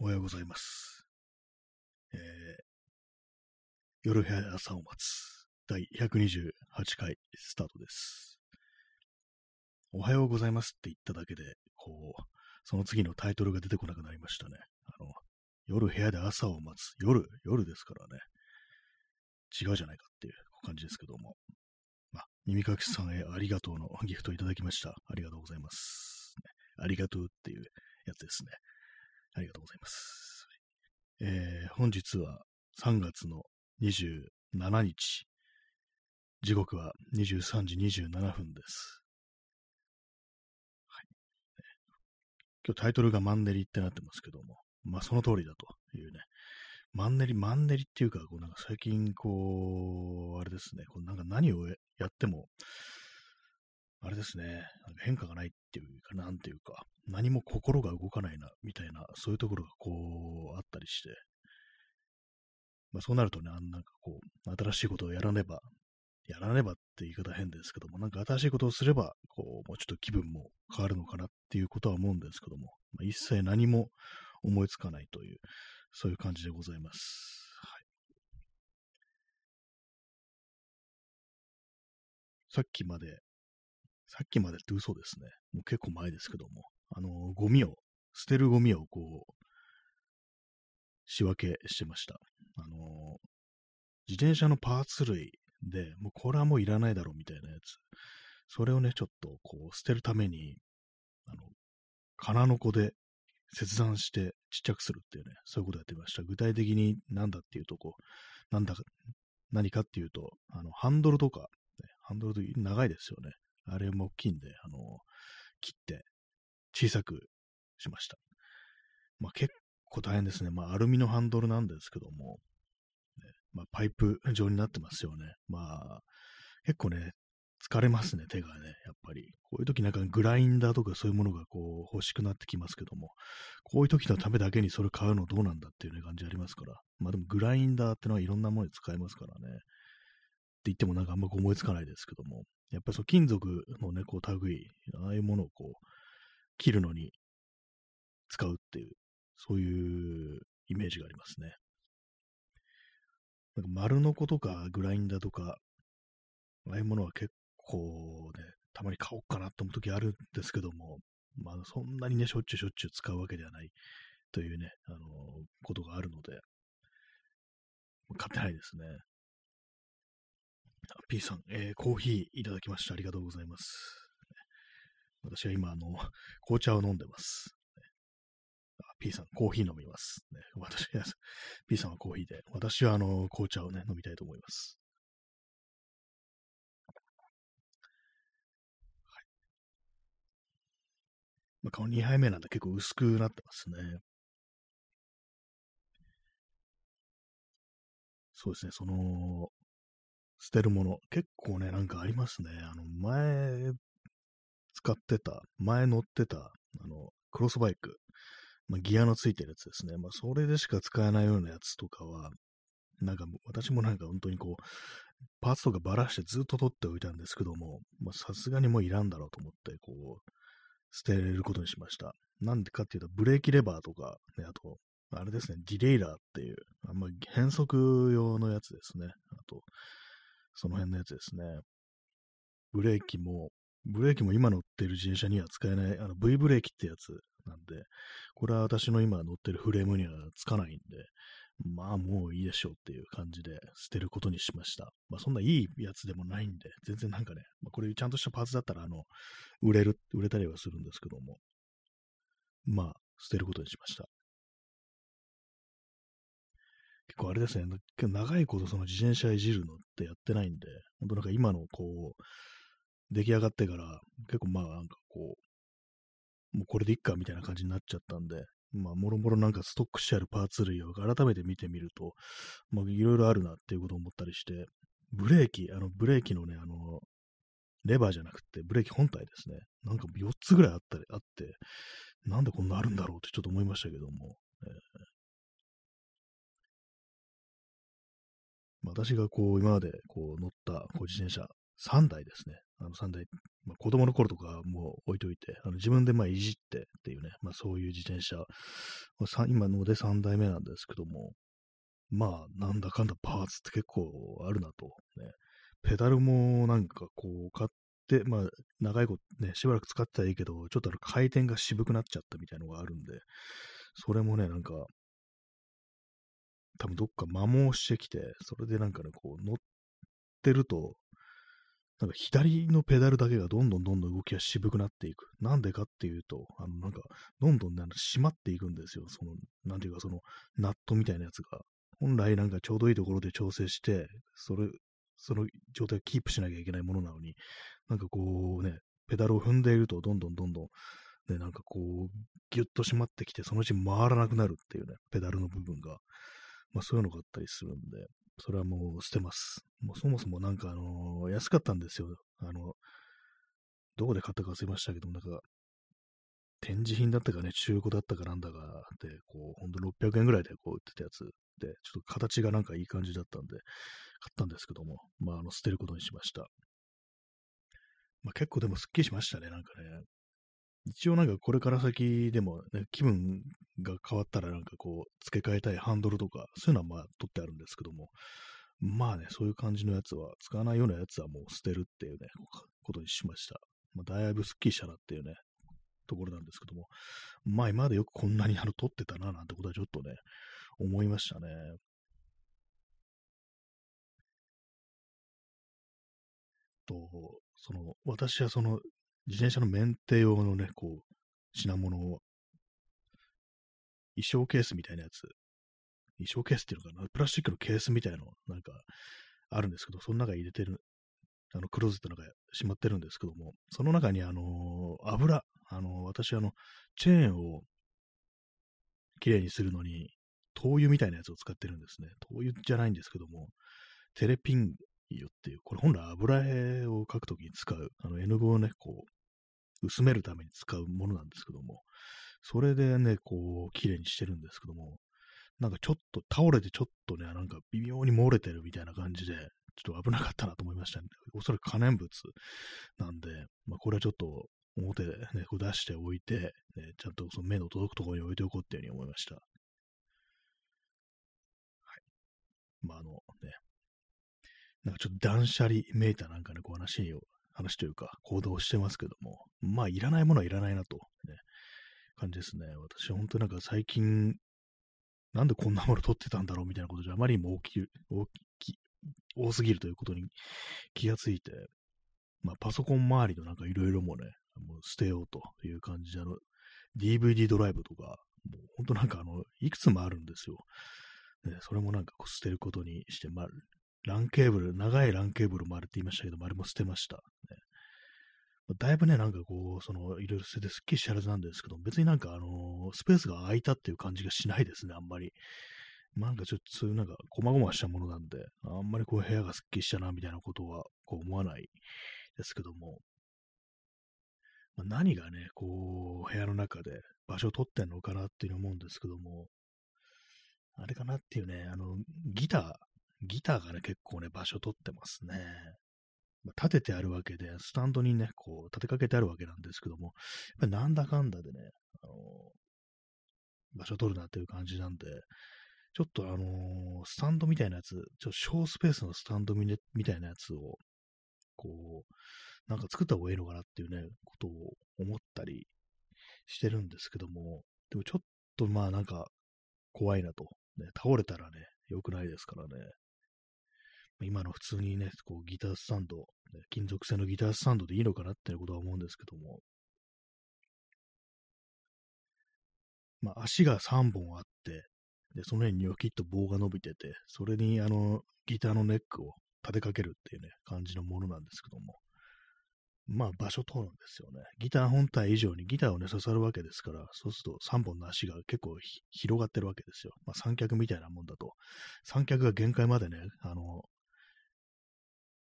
おはようございます。えー、夜部屋で朝を待つ第128回スタートです。おはようございますって言っただけで、こう、その次のタイトルが出てこなくなりましたね。あの、夜部屋で朝を待つ。夜、夜ですからね。違うじゃないかっていう感じですけども。ま、耳かきさんへありがとうのギフトいただきました。ありがとうございます。ありがとうっていうやつですね。ありがとうございます。えー本日は3月の27日。時刻は23時27分です。はい。今日タイトルがマンネリってなってますけども、まあその通りだというね。マンネリ、マンネリっていうか、こうなんか最近こう、あれですね、こうなんか何をやっても、あれですね、変化がないっていうか、なんていうか、何も心が動かないな、みたいな、そういうところがこう、あったりして、まあそうなるとね、あんなんかこう、新しいことをやらねば、やらねばって言い方変ですけども、なんか新しいことをすれば、こう、もうちょっと気分も変わるのかなっていうことは思うんですけども、まあ、一切何も思いつかないという、そういう感じでございます。はい。さっきまで、さっきまでって嘘ですね。もう結構前ですけども、あの、ゴミを、捨てるゴミをこう、仕分けしてました。あの、自転車のパーツ類で、もうこれはもういらないだろうみたいなやつ。それをね、ちょっとこう、捨てるために、あの、金の子で切断してちっちゃくするっていうね、そういうことやってました。具体的に何だっていうと、こう、なんだか、何かっていうと、あの、ハンドルとか、ね、ハンドルと長いですよね。あれも大きいんで、あの、切って小さくしました。まあ結構大変ですね。まあアルミのハンドルなんですけども、ねまあパイプ状になってますよね。まあ結構ね、疲れますね、手がね、やっぱり。こういう時なんかグラインダーとかそういうものがこう欲しくなってきますけども、こういう時のためだけにそれ買うのどうなんだっていうね感じありますから。まあでもグラインダーってのはいろんなものに使えますからね。って言ってもなんかあんま思いつかないですけども、やっぱりそう金属のね、こう類、ああいうものをこう、切るのに使うっていう、そういうイメージがありますね。なんか丸ノコとかグラインダーとか、ああいうものは結構ね、たまに買おうかなと思う時あるんですけども、まあそんなにね、しょっちゅうしょっちゅう使うわけではないというね、あのことがあるので、買ってないですね。P さん、えーコーヒーいただきました。ありがとうございます。私は今、あの、紅茶を飲んでます。P さん、コーヒー飲みます。ね、私は、P さんはコーヒーで、私はあの、紅茶をね、飲みたいと思います。はい。まあ、顔2杯目なんで結構薄くなってますね。そうですね、その、捨てるもの、結構ね、なんかありますね。あの、前、使ってた、前乗ってた、あの、クロスバイク、まあ、ギアのついてるやつですね。まあ、それでしか使えないようなやつとかは、なんか、私もなんか本当にこう、パーツとかばらしてずっと取っておいたんですけども、まあ、さすがにもういらんだろうと思って、こう、捨てれることにしました。なんでかっていうと、ブレーキレバーとか、ね、あと、あれですね、ディレイラーっていう、あんま変速用のやつですね。あと、その辺のやつですね。ブレーキも、ブレーキも今乗ってる自転車には使えない、あの V ブレーキってやつなんで、これは私の今乗ってるフレームにはつかないんで、まあもういいでしょうっていう感じで捨てることにしました。まあそんないいやつでもないんで、全然なんかね、まあ、これちゃんとしたパーツだったら、あの、売れる、売れたりはするんですけども、まあ捨てることにしました。構あれですね、長いことその自転車いじるのってやってないんで、本当なんか今のこう、出来上がってから、結構まあなんかこう、もうこれでいっかみたいな感じになっちゃったんで、まあもろもろなんかストックしてあるパーツ類を改めて見てみると、まあいろいろあるなっていうことを思ったりして、ブレーキ、あのブレーキのね、あの、レバーじゃなくてブレーキ本体ですね。なんか4つぐらいあったり、あって、なんでこんなあるんだろうってちょっと思いましたけども、えー私がこう、今までこう乗ったこう自転車、3台ですね。あの3台、まあ、子供の頃とかもう置いといて、あの自分でまあいじってっていうね、まあそういう自転車、まあ、今ので3台目なんですけども、まあなんだかんだパーツって結構あるなと、ね。ペダルもなんかこう買って、まあ長いことね、しばらく使ってたらいいけど、ちょっとあの回転が渋くなっちゃったみたいなのがあるんで、それもね、なんか、多分どっか摩耗してきて、それでなんかね、こう乗ってると、なんか左のペダルだけがどんどんどんどん動きが渋くなっていく。なんでかっていうと、あのなんか、どんどんね、締まっていくんですよ。その、なんていうか、その、ナットみたいなやつが。本来なんかちょうどいいところで調整して、それ、その状態をキープしなきゃいけないものなのに、なんかこうね、ペダルを踏んでいると、どんどんどんどん、ね、なんかこう、ギュッと締まってきて、そのうち回らなくなるっていうね、ペダルの部分が。まあそういうのがあったりするんで、それはもう捨てます。もうそもそもなんかあのー、安かったんですよ。あの、どこで買ったか忘れましたけど、なんか、展示品だったかね、中古だったかなんだかで、こう、ほんと600円ぐらいでこう売ってたやつで、ちょっと形がなんかいい感じだったんで、買ったんですけども、まあ、あの、捨てることにしました。まあ、結構でもスッキリしましたね、なんかね。一応なんかこれから先でも、ね、気分が変わったらなんかこう、付け替えたいハンドルとか、そういうのはまあ取ってあるんですけども、まあね、そういう感じのやつは、使わないようなやつはもう捨てるっていうね、ことにしました。まあ、だいぶスッキリしたなっていうね、ところなんですけども、まあ今までよくこんなにあの取ってたななんてことはちょっとね、思いましたね。と、その、私はその、自転車のメンテ用のね、こう、品物を、衣装ケースみたいなやつ、衣装ケースっていうのかな、プラスチックのケースみたいなの、なんか、あるんですけど、その中に入れてる、あの、クローゼットの中にしまってるんですけども、その中に、あのー、油、あのー、私、あの、チェーンを、きれいにするのに、灯油みたいなやつを使ってるんですね。灯油じゃないんですけども、テレピン油っていう、これ本来油絵を描くときに使う、あの、絵の具をね、こう、薄めるために使うものなんですけども、それでね、こう、綺麗にしてるんですけども、なんかちょっと倒れてちょっとね、なんか微妙に漏れてるみたいな感じで、ちょっと危なかったなと思いましたね。おそらく可燃物なんで、まあこれはちょっと表でね、こう出しておいて、ね、ちゃんとその目の届くところに置いておこうっていうふうに思いました。はい。まああのね、なんかちょっと断捨離めいたなんかね、こう話を話というか、行動してますけども、まあ、いらないものはいらないなと、ね、感じですね。私、本当なんか最近、なんでこんなもの撮ってたんだろうみたいなことじゃあまりにも大き大き多すぎるということに気がついて、まあ、パソコン周りのなんかいろいろもね、もう捨てようという感じで、あの、DVD ドライブとか、もう本当なんかあの、いくつもあるんですよ。ね、それもなんかこう捨てることにして、まあ、ランケーブル、長いランケーブルもあるって言いましたけども、あれも捨てました。ね、まだいぶね、なんかこう、その、いろいろ捨ててすっきりしたはずなんですけど、別になんかあのー、スペースが空いたっていう感じがしないですね、あんまり。なんかちょっとそういうなんか、こまごましたものなんで、あんまりこう部屋がすっきりしたな、みたいなことは、こう思わないですけども、まあ、何がね、こう、部屋の中で場所を取ってんのかなっていう思うんですけども、あれかなっていうね、あの、ギター、ギターがね、結構ね、場所取ってますね。まあ、立ててあるわけで、スタンドにね、こう、立てかけてあるわけなんですけども、やっぱりなんだかんだでね、あの場所取るなっていう感じなんで、ちょっとあのー、スタンドみたいなやつ、ちょっと小スペースのスタンドみたいなやつを、こう、なんか作った方がいいのかなっていうね、ことを思ったりしてるんですけども、でもちょっとまあなんか怖いなと。ね、倒れたらね、良くないですからね。今の普通にね、こうギタースタンド、金属製のギタースタンドでいいのかなっていうことは思うんですけども。まあ、足が3本あって、で、その辺にニョキッと棒が伸びてて、それにあの、ギターのネックを立てかけるっていうね、感じのものなんですけども。まあ場所取るんですよね。ギター本体以上にギターをね、刺さるわけですから、そうすると3本の足が結構広がってるわけですよ。まあ三脚みたいなもんだと。三脚が限界までね、あの、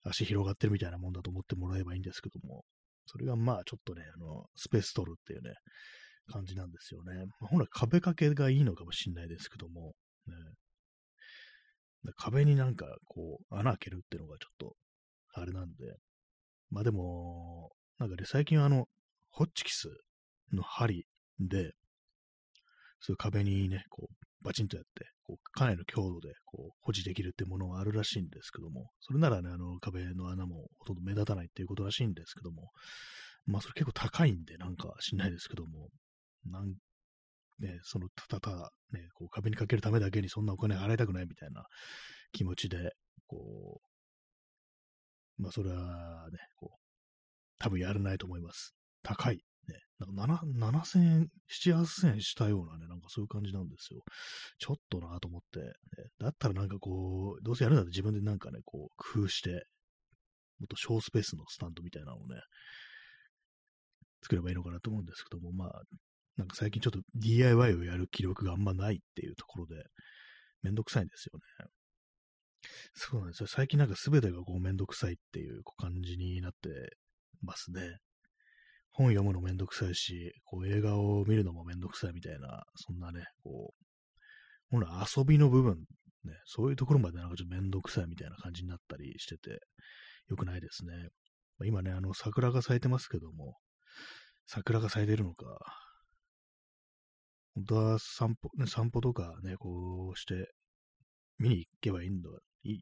足広がってるみたいなもんだと思ってもらえばいいんですけども、それがまあちょっとね、あの、スペース取るっていうね、感じなんですよね。まあ、本来壁掛けがいいのかもしれないですけども、ね、壁になんかこう穴開けるっていうのがちょっとあれなんで、まあでも、なんかね、最近はあの、ホッチキスの針で、そう壁にね、こう、バチンとやって、こう、かなりの強度で、こう、保持できるってものがあるらしいんですけども、それならね、あの、壁の穴もほとんど目立たないっていうことらしいんですけども、まあ、それ結構高いんで、なんかしないですけども、なん、ね、その、ただただ、ね、こう、壁にかけるためだけにそんなお金払いたくないみたいな気持ちで、こう、まあ、それはね、こう、多分やらないと思います。高い。ね、なんか7000円、7、8000円したようなね、なんかそういう感じなんですよ。ちょっとなと思って、ね、だったらなんかこう、どうせやるんだったら自分でなんかね、こう、工夫して、もっと小スペースのスタンドみたいなのをね、作ればいいのかなと思うんですけども、まあ、なんか最近ちょっと DIY をやる気力があんまないっていうところで、めんどくさいんですよね。そうなんですよ。最近なんか全てがこうめんどくさいっていう感じになってますね。本読むのめんどくさいし、こう映画を見るのもめんどくさいみたいな、そんなね、こう、本来遊びの部分、ね、そういうところまでなんかちょっとめんどくさいみたいな感じになったりしてて、よくないですね。まあ、今ね、あの、桜が咲いてますけども、桜が咲いてるのか、本当は散歩、ね、散歩とかね、こうして、見に行けばいいんだ、い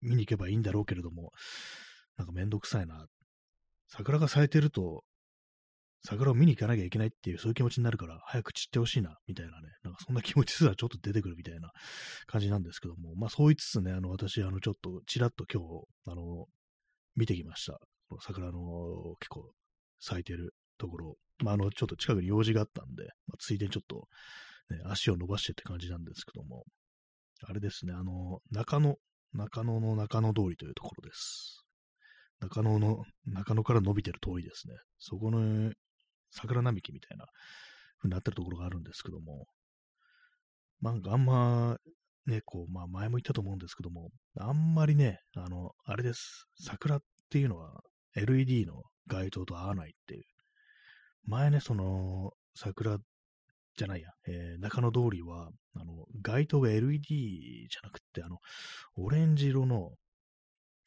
見に行けばいいんだろうけれども、なんかめんどくさいな。桜が咲いてると、桜を見に行かなきゃいけないっていう、そういう気持ちになるから、早く散ってほしいな、みたいなね、なんかそんな気持ちすらちょっと出てくるみたいな感じなんですけども、まあそう言いつつね、あの、私、あの、ちょっと、ちらっと今日、あの、見てきました。桜の結構咲いてるところ、まあ、あの、ちょっと近くに用事があったんで、まあ、ついでにちょっと、ね、足を伸ばしてって感じなんですけども、あれですね、あの、中野、中野の中野通りというところです。中野の、中野から伸びてる通りですね。そこの桜並木みたいな風になってるところがあるんですけども、なんかあんま、ね、こう、まあ前も言ったと思うんですけども、あんまりね、あの、あれです。桜っていうのは LED の街灯と合わないっていう。前ね、その、桜じゃないや、えー、中野通りは、あの、街灯が LED じゃなくって、あの、オレンジ色の、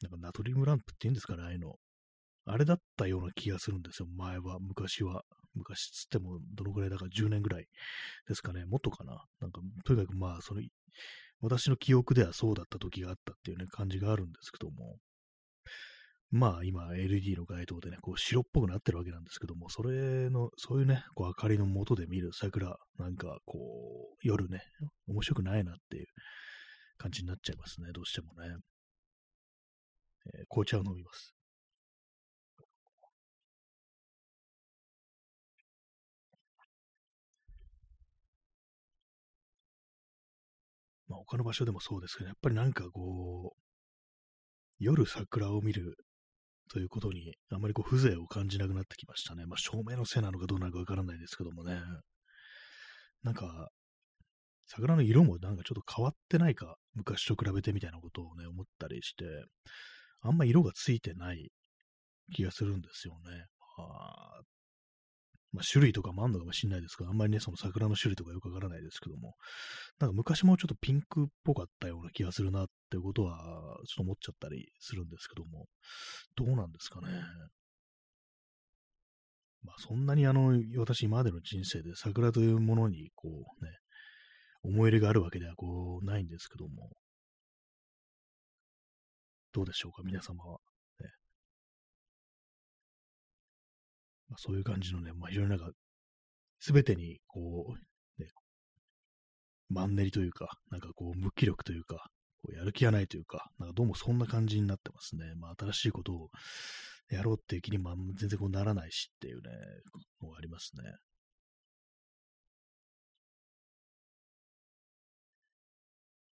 なんかナトリウムランプって言うんですかね、ああいうの。あれだったような気がするんですよ、前は、昔は。昔っつっても、どのぐらいだか10年ぐらいですかね、もっとかな。なんか、とにかくまあ、その、私の記憶ではそうだった時があったっていうね、感じがあるんですけども。まあ、今、LED の街灯でね、こう、白っぽくなってるわけなんですけども、それの、そういうね、こう、明かりの下で見る桜、なんか、こう、夜ね、面白くないなっていう感じになっちゃいますね、どうしてもね。えー、紅茶を飲みます。まあ、他の場所でもそうですけど、やっぱりなんかこう、夜桜を見るということに、あまりこう風情を感じなくなってきましたね。まあ、照明のせいなのかどうなのかわからないですけどもね。なんか、桜の色もなんかちょっと変わってないか、昔と比べてみたいなことをね、思ったりして、あんま色がついてない気がするんですよね。まあ、まあ、種類とかもあんのかもしれないですけど、あんまりね、その桜の種類とかよくわからないですけども、なんか昔もちょっとピンクっぽかったような気がするなっていうことは、ちょっと思っちゃったりするんですけども、どうなんですかね。まあ、そんなにあの、私今までの人生で桜というものに、こうね、思い入れがあるわけではこう、ないんですけども、どうでしょうか、皆様は。まあ、そういう感じのね、まあ、非常になんか、すべてに、こう、ね、マンネリというか、なんかこう、無気力というか、こうやる気がないというか、なんかどうもそんな感じになってますね。まあ、新しいことをやろうっていう気にも全然こうならないしっていうね、のがありますね。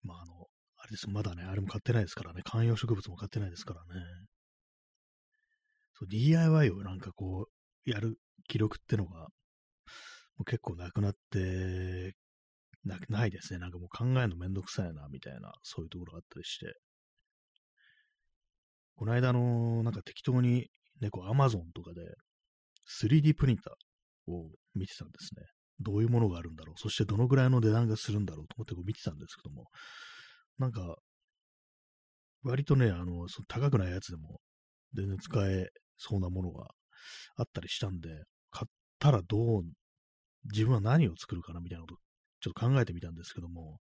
まあ、あの、あれです。まだね、あれも買ってないですからね。観葉植物も買ってないですからね。そう、DIY をなんかこう、やる記録ってのが、もう結構なくなってな、ないですね。なんかもう考えるのめんどくさいな、みたいな、そういうところがあったりして。この間の、なんか適当に、ね、こう、アマゾンとかで 3D プリンターを見てたんですね。どういうものがあるんだろう。そしてどのぐらいの値段がするんだろうと思ってこう見てたんですけども、なんか、割とね、あの、その高くないやつでも全然使えそうなものがあったりしたんで、買ったらどう、自分は何を作るかなみたいなこと、ちょっと考えてみたんですけども、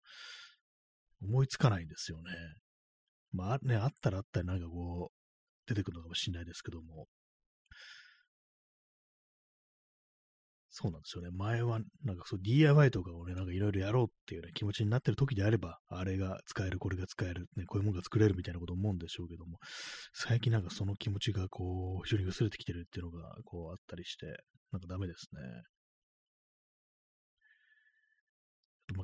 思いつかないんですよね。まあね、あったらあったりなんかこう、出てくるのかもしれないですけども、そうなんですよね。前は、なんかそう DIY とかをね、なんかいろいろやろうっていうね、気持ちになってる時であれば、あれが使える、これが使える、ね、こういうものが作れるみたいなこと思うんでしょうけども、最近なんかその気持ちがこう、非常に薄れてきてるっていうのが、こうあったりして、なんかダメですね。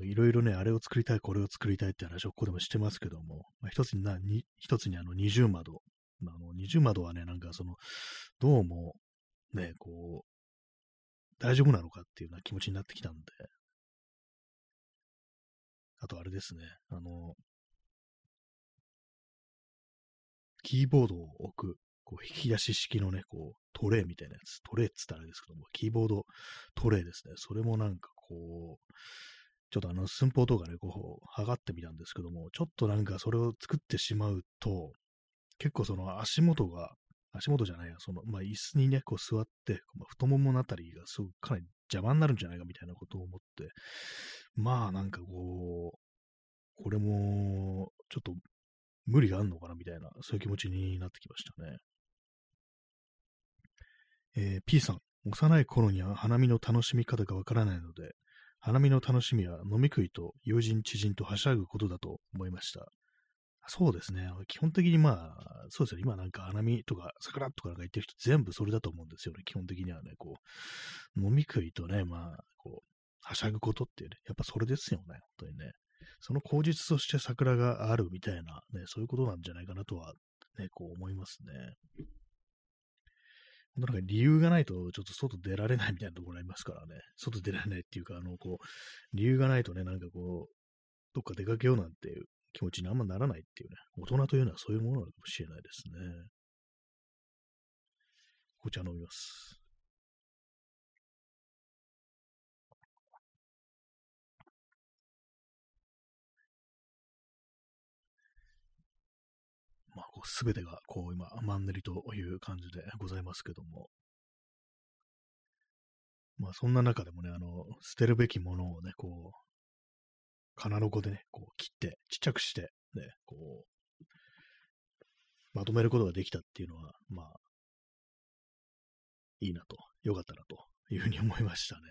いろいろね、あれを作りたい、これを作りたいって話をここでもしてますけども、まあ、一つにな、に一つにあの二重窓。まあ、あの二重窓はね、なんかその、どうも、ね、こう、大丈夫なのかっていうような気持ちになってきたんで、あとあれですね、あの、キーボードを置く、こう引き出し式のね、こう、トレイみたいなやつ、トレイっつったらあれですけども、キーボードトレイですね。それもなんかこう、ちょっとあの寸法とかね、こう、測ってみたんですけども、ちょっとなんかそれを作ってしまうと、結構その足元が足元じゃないや、その、まあ、椅子にね、こう座って、まあ、太もものあたりがすごくかなり邪魔になるんじゃないかみたいなことを思って、まあ、なんかこう、これも、ちょっと無理があるのかなみたいな、そういう気持ちになってきましたね。えー、P さん、幼い頃には花見の楽しみ方がわからないので、花見の楽しみは飲み食いと友人知人とはしゃぐことだと思いました。そうですね。基本的にまあ、そうですよ。今なんか花見とか桜とかなんか言ってる人全部それだと思うんですよね。基本的にはね、こう、飲み食いとね、まあ、こう、はしゃぐことってね、やっぱそれですよね。本当にね。その口実として桜があるみたいな、ね、そういうことなんじゃないかなとは、ね、こう思いますね。なんか理由がないと、ちょっと外出られないみたいなところありますからね。外出られないっていうか、あの、こう、理由がないとね、なんかこう、どっか出かけようなんていう気持ちにあんまならないっていうね、大人というのはそういうものなのかもしれないですね。紅茶飲みます。まあ、すべてが、こう、今、マンネリという感じでございますけども。まあ、そんな中でもね、あの、捨てるべきものをね、こう、金の子でね、こう切って、ちっちゃくして、ね、こう、まとめることができたっていうのは、まあ、いいなと、よかったなというふうに思いましたね。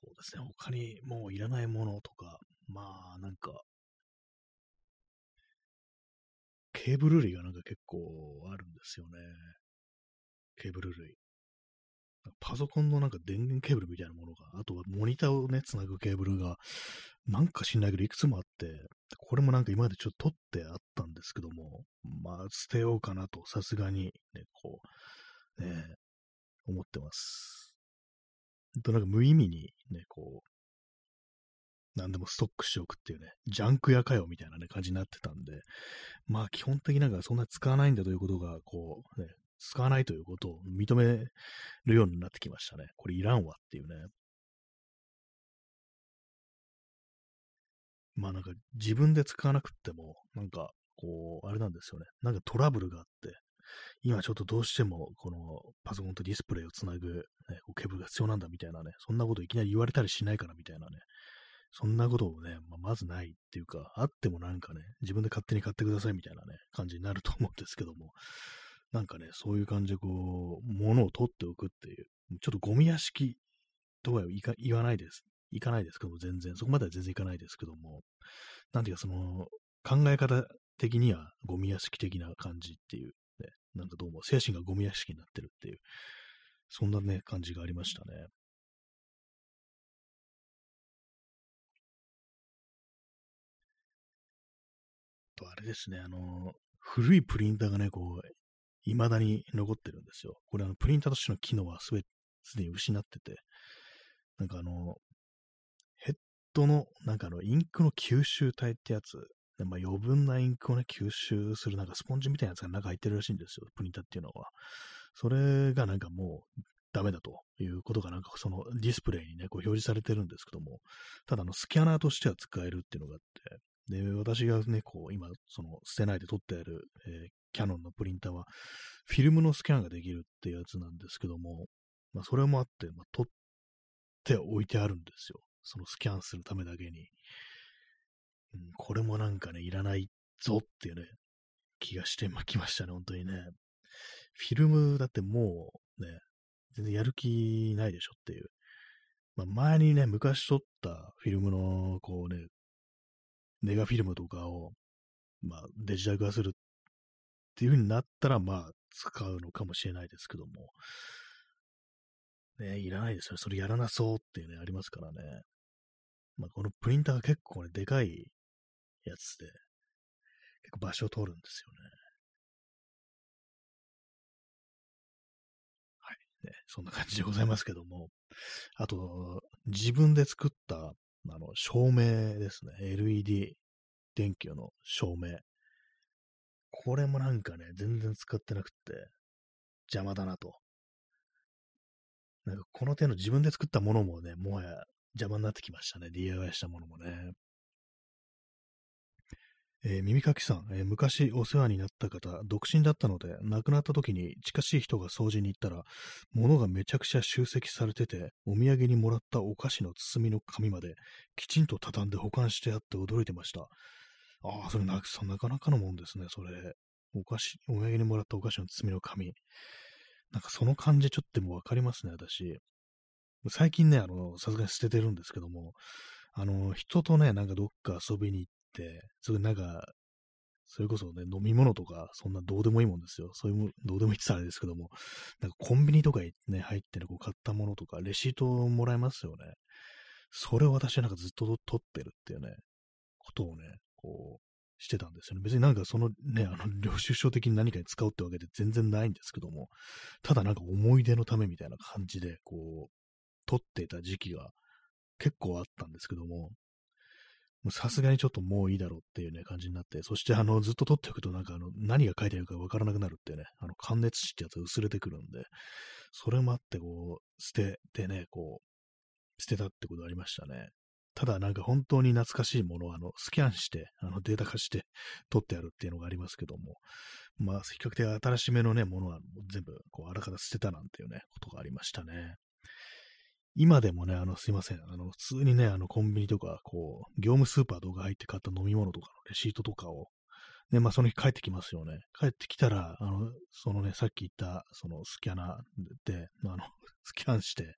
そうですね、他にもういらないものとか、まあ、なんか、ケーブル類がなんか結構あるんですよね。ケーブル類。パソコンのなんか電源ケーブルみたいなものが、あとはモニターをね、つなぐケーブルが、なんか知んないけどいくつもあって、これもなんか今までちょっと取ってあったんですけども、まあ捨てようかなと、さすがにね、こう、ね、思ってます。となんか無意味にね、こう、何でもストックしておくっていうね、ジャンク屋かよみたいなね、感じになってたんで、まあ基本的になんかそんな使わないんだということが、こう、ね、使わないということを認めるようになってきましたね。これいらんわっていうね。まあなんか自分で使わなくっても、なんかこう、あれなんですよね。なんかトラブルがあって、今ちょっとどうしてもこのパソコンとディスプレイをつなぐ、ね、ケーブルが必要なんだみたいなね、そんなこといきなり言われたりしないからみたいなね、そんなことをね、まあ、まずないっていうか、あってもなんかね、自分で勝手に買ってくださいみたいなね、感じになると思うんですけども、なんかね、そういう感じでこう、物を取っておくっていう、ちょっとゴミ屋敷とは言わないです。いかないですけども、全然、そこまでは全然いかないですけども、なんていうかその、考え方的にはゴミ屋敷的な感じっていう、ね、なんかどうも精神がゴミ屋敷になってるっていう、そんなね、感じがありましたね。と、あれですね、あの、古いプリンターがね、こう、未だに残ってるんですよ。これあの、プリンターとしての機能はすべ、すでに失ってて、なんかあの、ヘッドの、なんかあの、インクの吸収体ってやつ、まあ、余分なインクをね、吸収するなんかスポンジみたいなやつが中入ってるらしいんですよ、プリンターっていうのは。それがなんかもうダメだということがなんかそのディスプレイにね、こう表示されてるんですけども、ただあのスキャナーとしては使えるっていうのがあって、で、私がね、こう、今、その、捨てないで撮ってある、えー、キャノンのプリンターは、フィルムのスキャンができるってやつなんですけども、まあ、それもあって、まあ、撮っておいてあるんですよ。そのスキャンするためだけに。うん、これもなんかね、いらないぞっていうね、気がしてまきましたね、本当にね。フィルムだってもうね、全然やる気ないでしょっていう。まあ、前にね、昔撮ったフィルムの、こうね、ネガフィルムとかを、まあ、デジタル化するっていう風になったら、まあ、使うのかもしれないですけども、ね、いらないですよね。それやらなそうっていうね、ありますからね。まあ、このプリンターが結構ね、でかいやつで、結構場所を取るんですよね。はい。ね、そんな感じでございますけども。あと、自分で作った、あの、照明ですね。LED 電球の照明。これもなんかね、全然使ってなくって、邪魔だなと。なんかこの手の自分で作ったものもね、もはや邪魔になってきましたね。DIY したものもね。えー、耳かきさん、えー、昔お世話になった方、独身だったので、亡くなった時に近しい人が掃除に行ったら、物がめちゃくちゃ集積されてて、お土産にもらったお菓子の包みの紙まで、きちんと畳んで保管してあって驚いてました。ああ、それななかなかのもんですね、それ。お菓子、お土産にもらったお菓子の包みの紙。なんかその感じちょっともわかりますね、私。最近ね、あの、さすがに捨ててるんですけども、あの、人とね、なんかどっか遊びに行って、それなんか、それこそね、飲み物とか、そんなどうでもいいもんですよ。そういうも、どうでもいいって言ったらあれですけども、なんかコンビニとかね、入ってるこう買ったものとか、レシートをもらえますよね。それを私はなんかずっと取ってるっていうね、ことをね、こう、してたんですよね。別になんかそのね、あの、領収書的に何かに使うってわけで全然ないんですけども、ただなんか思い出のためみたいな感じで、こう、撮っていた時期が結構あったんですけども、さすがにちょっともういいだろうっていうね、感じになって、そしてあの、ずっと撮っておくとなんかあの、何が書いてあるかわからなくなるってね、あの、感熱紙ってやつが薄れてくるんで、それもあってこう、捨ててね、こう、捨てたってことありましたね。ただなんか本当に懐かしいものをあのスキャンして、あのデータ化して取ってあるっていうのがありますけども、まあ、比較的新しめのね、ものは全部こうあらかた捨てたなんていうね、ことがありましたね。今でもね、あの、すいません。あの、普通にね、あの、コンビニとか、こう、業務スーパーとか入って買った飲み物とかのレシートとかを、ね、まあ、その日帰ってきますよね。帰ってきたら、あの、そのね、さっき言った、そのスキャナーで、あの、スキャンして、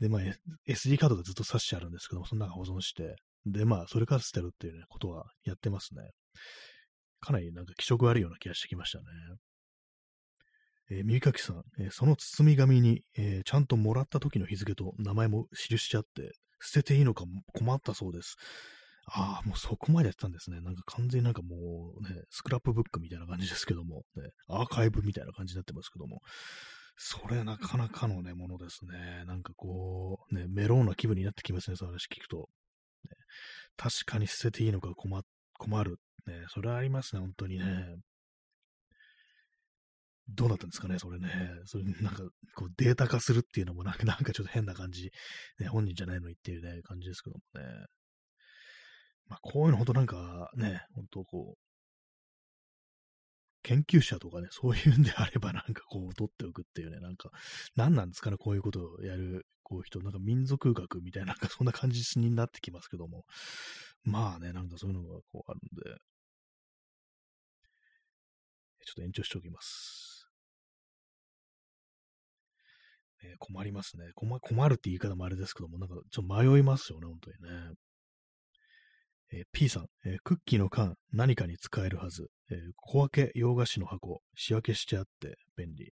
で、まあ、SD カードがずっと挿してあるんですけども、その中保存して、で、まあ、それから捨てるっていうね、ことはやってますね。かなりなんか気色悪いような気がしてきましたね。えー、耳かきさん、えー、その包み紙に、えー、ちゃんともらった時の日付と名前も記しちゃって、捨てていいのか困ったそうです。ああ、もうそこまでやってたんですね。なんか完全になんかもうね、スクラップブックみたいな感じですけども、ね、アーカイブみたいな感じになってますけども、それなかなかのね、ものですね。なんかこう、ね、メローな気分になってきますね、その話聞くと。ね、確かに捨てていいのか困困る。ね、それはありますね、本当にね。どうなったんですかね、それね。それなんか、こうデータ化するっていうのもなんか、なんかちょっと変な感じ。ね、本人じゃないのにっていうね、感じですけどもね。まあ、こういうの本当なんかね、本当こう、研究者とかね、そういうんであればなんかこう取っておくっていうね、なんか、何なんですかね、こういうことをやる、こう人、なんか民族学みたいな、なんかそんな感じになってきますけども、まあね、なんかそういうのがこうあるんで、ちょっと延長しておきます。えー、困りますね困。困るって言い方もあれですけども、なんかちょっと迷いますよね、本当にね。えー、P さん、えー、クッキーの缶、何かに使えるはず。えー、小分け洋菓子の箱、仕分けしてあって便利。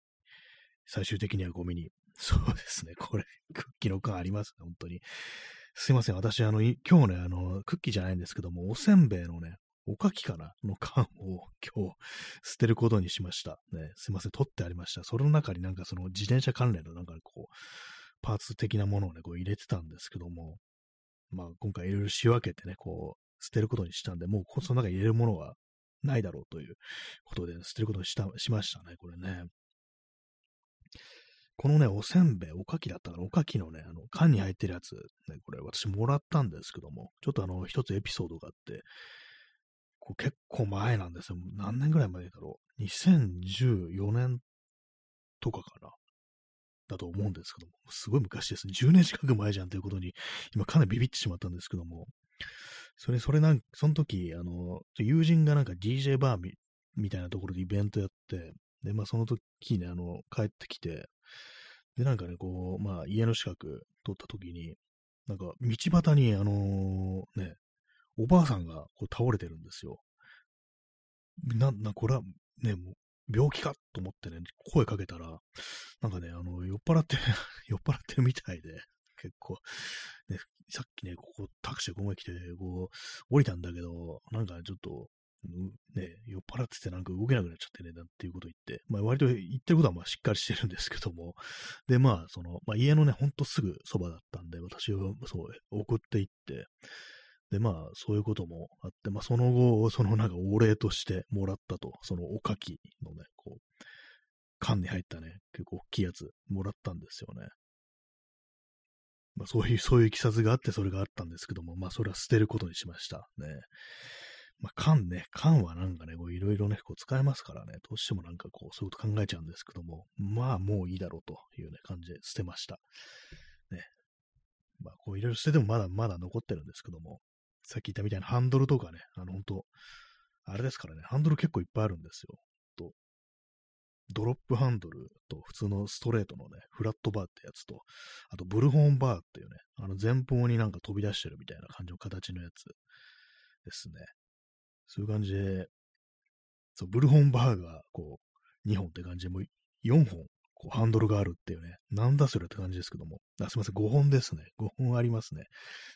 最終的にはゴミに。そうですね。これ、クッキーの缶ありますね、本当に。すいません。私、あの、今日ね、あの、クッキーじゃないんですけども、おせんべいのね、おかきかなの缶を 今日捨てることにしました。ね、すいません。取ってありました。その中になんかその自転車関連のなんかこう、パーツ的なものをね、こう入れてたんですけども、まあ今回いろいろ仕分けてね、こう、捨てることにしたんで、もうその中に入れるものがないだろうということで、捨てることにした、しましたね、これね。このね、おせんべい、おかきだったから、おかきのね、あの、缶に入ってるやつ、ね、これ私もらったんですけども、ちょっとあの、一つエピソードがあって、こう結構前なんですよ。何年ぐらい前だろう。2014年とかかな。だと思うんですけども、すごい昔ですね。10年近く前じゃんということに、今かなりビビってしまったんですけども、それ、それなん、その時、あの、友人がなんか DJ バーみみたいなところでイベントやって、で、まあその時ね、あの、帰ってきて、で、なんかね、こう、まあ家の近く通った時に、なんか道端に、あのー、ね、おばあさんがこう倒れてるんですよ。な、な、これはね、もう病気かと思ってね、声かけたら、なんかね、あの、酔っ払って 酔っ払ってるみたいで、結構、ね、さっきね、ここタクシーここまで来て、こう、降りたんだけど、なんかちょっと、ね、酔っ払っててなんか動けなくなっちゃってね、なんていうこと言って、まあ割と言ってることはまあしっかりしてるんですけども、で、まあその、まあ家のね、ほんとすぐそばだったんで、私はそう、送っていって、で、まあそういうこともあって、まあその後、そのなんかお礼としてもらったと、そのおかきのね、こう、缶に入ったね、結構大きいやつもらったんですよね。まあそういう、そういういきさつがあってそれがあったんですけども、まあそれは捨てることにしましたね。まあ缶ね、缶はなんかね、いろいろね、こう使えますからね、どうしてもなんかこうそういうこと考えちゃうんですけども、まあもういいだろうというね、感じで捨てました。ね。まあこういろいろ捨ててもまだまだ残ってるんですけども、さっき言ったみたいなハンドルとかね、あの本当あれですからね、ハンドル結構いっぱいあるんですよ。とドロップハンドルと普通のストレートのね、フラットバーってやつと、あとブルホーンバーっていうね、あの前方になんか飛び出してるみたいな感じの形のやつですね。そういう感じで、そう、ブルホンバーがこう、2本って感じで、もう4本、こう、ハンドルがあるっていうね、なんだそれって感じですけども、あすいません、5本ですね。5本ありますね。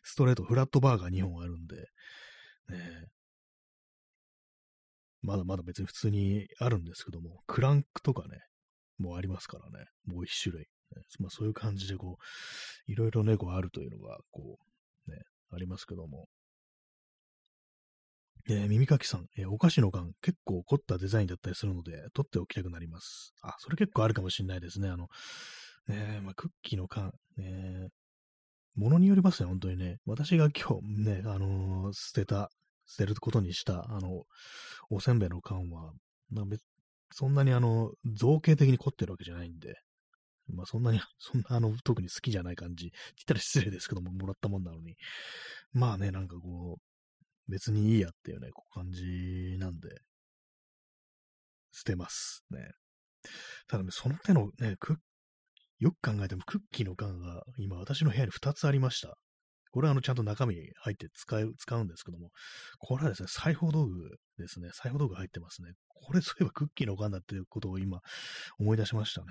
ストレート、フラットバーが2本あるんで、ね、まだまだ別に普通にあるんですけども、クランクとかね、もうありますからね、もう一種類。ね、まあそういう感じでこう、いろいろね、こうあるというのが、こう、ね、ありますけども。えー、耳かきさん、えー、お菓子の缶、結構凝ったデザインだったりするので、取っておきたくなります。あ、それ結構あるかもしれないですね。あの、ねまあ、クッキーの缶、ねものによりますね、本当にね。私が今日ね、あのー、捨てた、捨てることにした、あの、おせんべいの缶は、まあ、そんなにあの、造形的に凝ってるわけじゃないんで、まあそんなに、そんなあの、特に好きじゃない感じ。って言ったら失礼ですけども、もらったもんなのに。まあね、なんかこう、別にいいやっていうね、こう感じなんで、捨てますね。ただね、その手のね、ク、よく考えてもクッキーの缶が今私の部屋に2つありました。これはあの、ちゃんと中身入って使う、使うんですけども、これはですね、裁縫道具ですね。裁縫道具入ってますね。これそういえばクッキーの缶だっていうことを今思い出しましたね。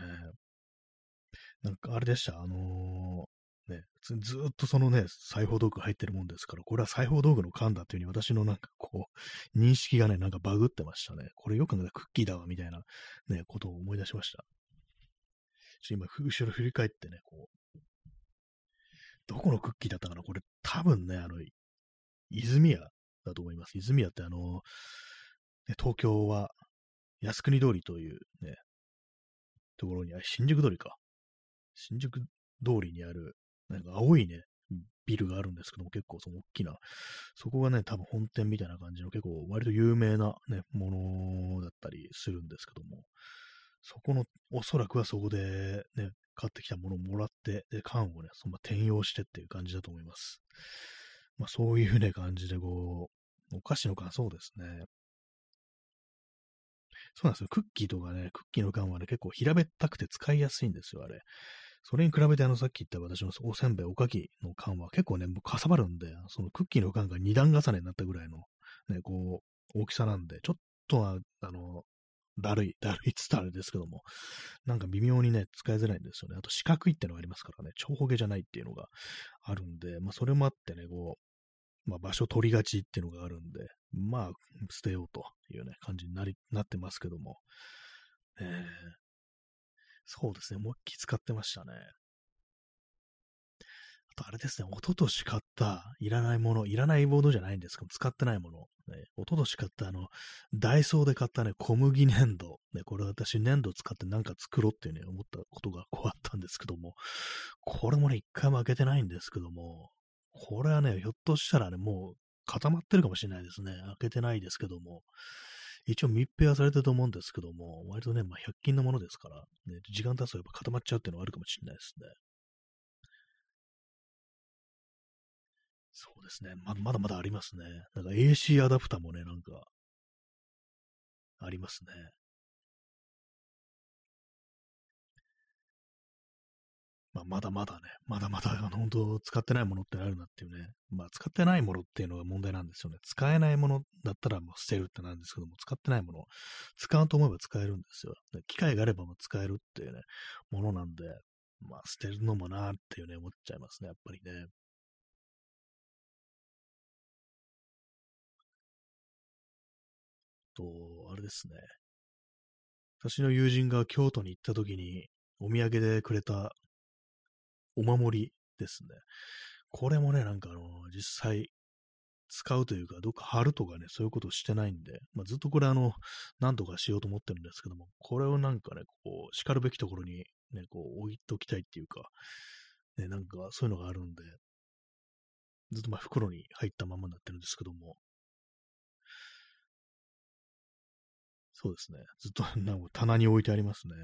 なんかあれでした？あのー、ね、ずっとそのね、裁縫道具入ってるもんですから、これは裁縫道具の缶だっていうふうに私のなんかこう、認識がね、なんかバグってましたね。これよく考えたクッキーだわ、みたいなね、ことを思い出しました。ちょ今、後ろ振り返ってね、こう、どこのクッキーだったかな？これ多分ね、あの、泉屋だと思います。泉屋ってあの、ね、東京は靖国通りというね、ところに、あ新宿通りか。新宿通りにある、なんか青いね、ビルがあるんですけども、結構その大きな、そこがね、多分本店みたいな感じの結構割と有名なね、ものだったりするんですけども、そこの、おそらくはそこでね、買ってきたものをもらって、で、缶をね、そのまま転用してっていう感じだと思います。まあそういうね、感じでこう、お菓子の缶そうですね。そうなんですよ。クッキーとかね、クッキーの缶はね、結構平べったくて使いやすいんですよ、あれ。それに比べてあの、さっき言った私のおせんべい、おかきの缶は結構ね、もうかさばるんで、そのクッキーの缶が二段重ねになったぐらいの、ね、こう、大きさなんで、ちょっとは、あの、だるい、だるいっつったらあれですけども、なんか微妙にね、使いづらいんですよね。あと四角いってのがありますからね、長方形じゃないっていうのがあるんで、まあそれもあってね、こう、まあ場所取りがちっていうのがあるんで、まあ捨てようというね、感じになり、なってますけども、えー、そうですね、もう一気使ってましたね。あとあれですね、一昨年買ったいらないもの、いらないものじゃないんですけど、使ってないもの。ね、一昨年買ったあの、ダイソーで買ったね、小麦粘土。ね、これ私粘土使ってなんか作ろうっていうね、思ったことがこうあったんですけども、これもね、一回も開けてないんですけども、これはね、ひょっとしたらね、もう固まってるかもしれないですね。開けてないですけども。一応密閉はされてると思うんですけども、割とね、まあ、100均のものですから、ね、時間経つとやっぱ固まっちゃうっていうのはあるかもしれないですね。そうですね。ままだまだありますね。なんか AC アダプターもね、なんか、ありますね。まあ、まだまだね、まだまだ、あの、本当使ってないものってあるなっていうね。まあ、使ってないものっていうのが問題なんですよね。使えないものだったらもう捨てるってなんですけども、使ってないもの、使うと思えば使えるんですよ。機会があればも使えるっていうね、ものなんで、まあ、捨てるのもなーっていうね、思っちゃいますね、やっぱりね。と、あれですね。私の友人が京都に行った時にお土産でくれたお守りですね。これもね、なんかあの、実際使うというか、どっか貼るとかね、そういうことをしてないんで、まあ、ずっとこれあの、何とかしようと思ってるんですけども、これをなんかね、こう、叱るべきところにね、こう、置いときたいっていうか、ね、なんかそういうのがあるんで、ずっとまあ袋に入ったままになってるんですけども、そうですね。ずっとなんか棚に置いてありますね。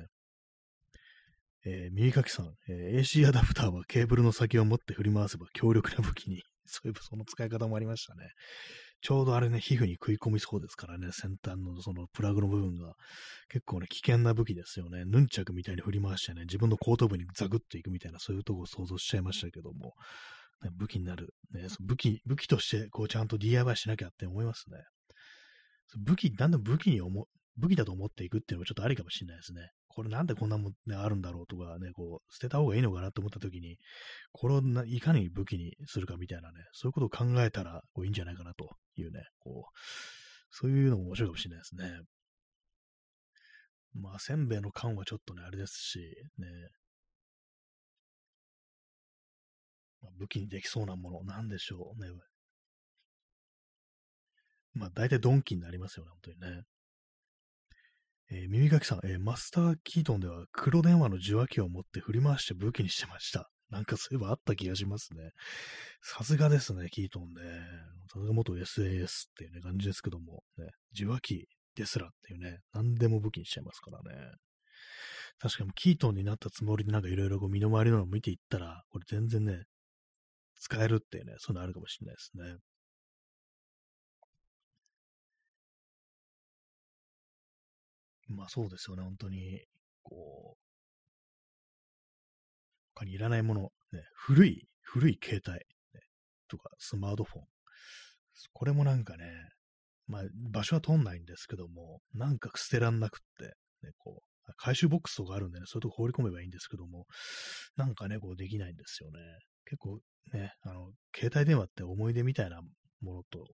えー、耳かきさん、えー、AC アダプターはケーブルの先を持って振り回せば強力な武器に。そういえばその使い方もありましたね。ちょうどあれね、皮膚に食い込みそうですからね、先端のそのプラグの部分が結構ね、危険な武器ですよね。ヌンチャクみたいに振り回してね、自分の後頭部にザグッといくみたいな、そういうとこを想像しちゃいましたけども、ね、武器になる、ね、武器、武器としてこうちゃんと DIY しなきゃって思いますね。武器、なんで武器に思、武器だと思っていくっていうのはちょっとありかもしれないですね。これなんでこんなもん、ね、あるんだろうとかね、こう、捨てた方がいいのかなと思った時に、これをいかに武器にするかみたいなね、そういうことを考えたらこういいんじゃないかなというね、こう、そういうのも面白いかもしれないですね。まあ、せんべいの缶はちょっとね、あれですし、ね、まあ、武器にできそうなもの、なんでしょうね。まあ、大体ドンキになりますよね、本当にね。えー、耳かきさん、えー、マスター・キートンでは黒電話の受話器を持って振り回して武器にしてました。なんかそういえばあった気がしますね。さすがですね、キートンね。さすが元 SAS っていうね、感じですけども、ね、受話器ですらっていうね、何でも武器にしちゃいますからね。確かにキートンになったつもりでなんかいろいろ身の回りののを見ていったら、これ全然ね、使えるっていうね、そういうのあるかもしれないですね。まあそうですよね、本当に、こう、他にいらないもの、ね、古い、古い携帯、ね、とかスマートフォン。これもなんかね、まあ場所は通んないんですけども、なんか捨てらんなくって、ね、こう、回収ボックスとかあるんでね、そういうとこ放り込めばいいんですけども、なんかね、こうできないんですよね。結構ね、あの、携帯電話って思い出みたいなものと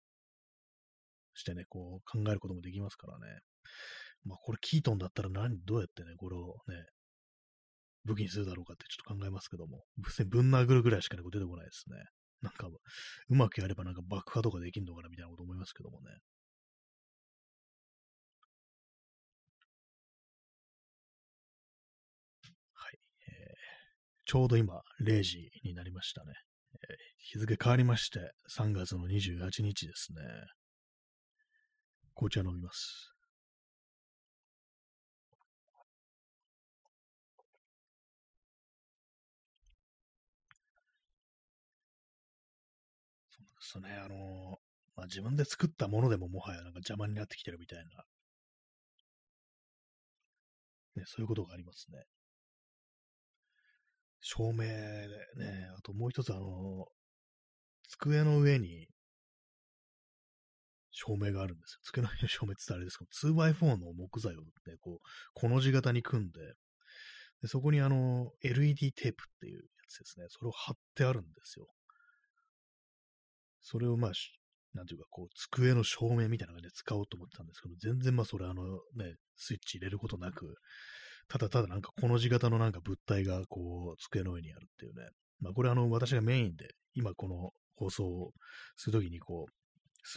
してね、こう考えることもできますからね。まあこれキートンだったら何、どうやってね、これをね、武器にするだろうかってちょっと考えますけども、ぶん殴るぐらいしか、ね、出てこないですね。なんか、うまくやればなんか爆破とかできんのかなみたいなこと思いますけどもね。はい。えー、ちょうど今、0時になりましたね。えー、日付変わりまして、3月の28日ですね。紅茶飲みます。ね、あの、まあ、自分で作ったものでももはやなんか邪魔になってきてるみたいな、ね、そういうことがありますね。照明でね、あともう一つあの、机の上に照明があるんですよ。机の上に照明って言ったらあれですけど、2x4 の木材をね、こう、この字型に組んで、でそこにあの、LED テープっていうやつですね。それを貼ってあるんですよ。それをまあ、なんていうか、こう、机の照明みたいな感じで使おうと思ってたんですけど、全然まあ、それあのね、スイッチ入れることなく、ただただなんかこの字型のなんか物体がこう、机の上にあるっていうね、まあ、これあの、私がメインで、今この放送をするときにこう、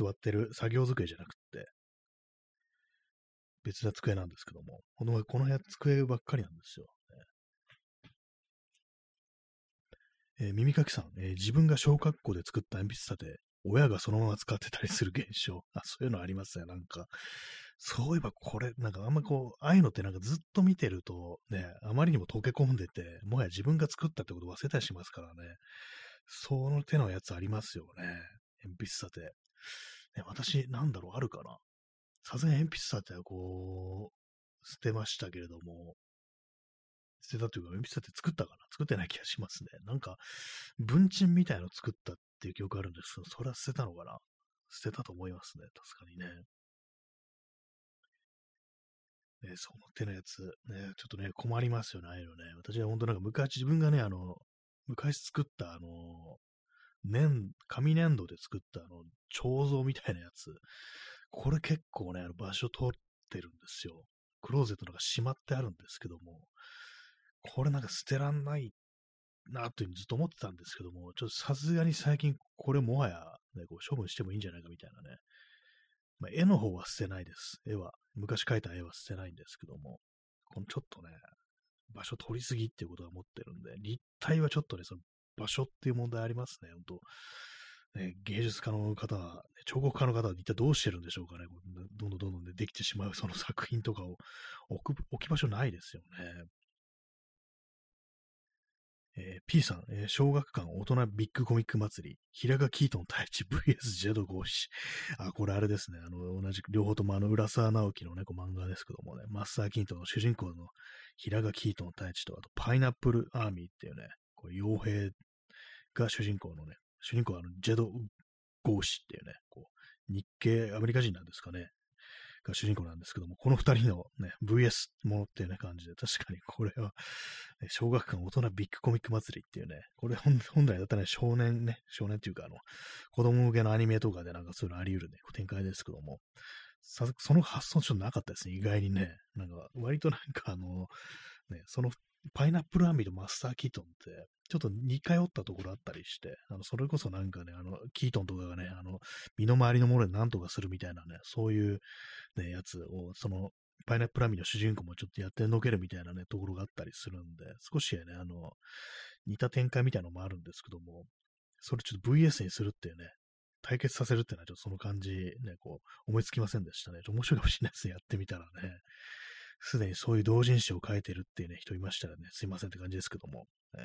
座ってる作業机じゃなくて、別な机なんですけども、このこの部屋机ばっかりなんですよ。えー、耳かきさん、えー、自分が小学校で作った鉛筆立て、親がそのまま使ってたりする現象。あ、そういうのありますね、なんか。そういえばこれ、なんかあんまこう、ああいうのってなんかずっと見てるとね、あまりにも溶け込んでて、もはや自分が作ったってこと忘れたりしますからね。その手のやつありますよね。鉛筆立て。ね、私、なんだろう、あるかな。さすがに鉛筆立てはこう、捨てましたけれども、捨てたというか、鉛筆立て作ったかな？作ってない気がしますね。なんか、文鎮みたいの作ったっていう記憶あるんですけど、それは捨てたのかな？捨てたと思いますね。確かにね。ね、その手のやつ、ね、ちょっとね、困りますよね、ああいうのね。私は本当なんか昔、自分がね、あの、昔作ったあの、粘、紙粘土で作ったあの、彫像みたいなやつ。これ結構ね、あの場所取ってるんですよ。クローゼットの中しまってあるんですけども、これなんか捨てらんないなというふうにずっと思ってたんですけども、ちょっとさすがに最近これもはや、ね、こう処分してもいいんじゃないかみたいなね。まあ、絵の方は捨てないです。絵は。昔描いた絵は捨てないんですけども、このちょっとね、場所取りすぎっていうことは思ってるんで、立体はちょっとね、その場所っていう問題ありますね、本当ね、芸術家の方は、彫刻家の方は一体どうしてるんでしょうかね。どんどんどんどん、ね、できてしまうその作品とかを置く置き場所ないですよね。えー、P さん、えー、小学館大人ビッグコミック祭り、平賀キートン太一 VS ジェド合子。あ、これあれですね。あの、同じく両方ともあの、浦沢直樹のね、こう漫画ですけどもね、マスター・キートンの主人公の平賀キートン太一と、あと、パイナップル・アーミーっていうね、こう傭兵が主人公のね、主人公はあの、ジェド合子っていうね、こう、日系アメリカ人なんですかね。が主人公なんですけども、この二人のね、VS ものっていうね、感じで、確かにこれは、ね、小学館大人ビッグコミック祭りっていうね、これ本来だったらね、少年ね、少年っていうか、あの、子供向けのアニメとかでなんかそういうのあり得るね、展開ですけども、その発想ちょっとなかったですね、意外にね。なんか、割となんかあの、ね、そのパイナップルアミとマスター・キートンって、ちょっと似通ったところあったりして、あの、それこそなんかね、あの、キートンとかがね、あの、身の回りのもので何とかするみたいなね、そういうね、やつを、その、パイナップルアミの主人公もちょっとやってのけるみたいなね、ところがあったりするんで、少しね、あの、似た展開みたいなのもあるんですけども、それちょっと VS にするっていうね、対決させるっていうのはちょっとその感じね、こう、思いつきませんでしたね。ちょっと面白いかもしれないですね、やってみたらね。すでにそういう同人誌を書いてるっていうね、人いましたらね、すいませんって感じですけども。えー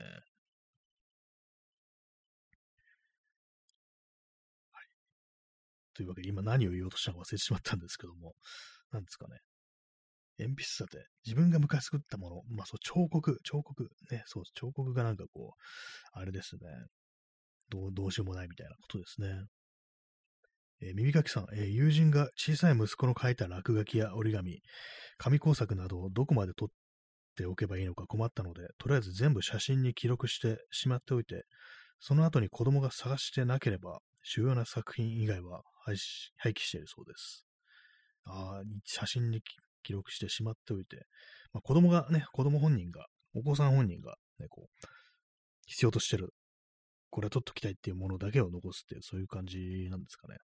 はい。というわけで、今何を言おうとしたか忘れてしまったんですけども、何ですかね。鉛筆立て、自分が昔作ったもの、まあそう、彫刻、彫刻、ね、そう、彫刻がなんかこう、あれですね、どうどうしようもないみたいなことですね。えー、耳かきさん、えー、友人が小さい息子の書いた落書きや折り紙、紙工作などをどこまで撮っておけばいいのか困ったので、とりあえず全部写真に記録してしまっておいて、その後に子供が探してなければ、主要な作品以外は廃棄しているそうです。ああ、写真に記録してしまっておいて、まあ、子供がね、子供本人が、お子さん本人が、ね、こう、必要としてる、これは撮っときたいっていうものだけを残すっていう、そういう感じなんですかね。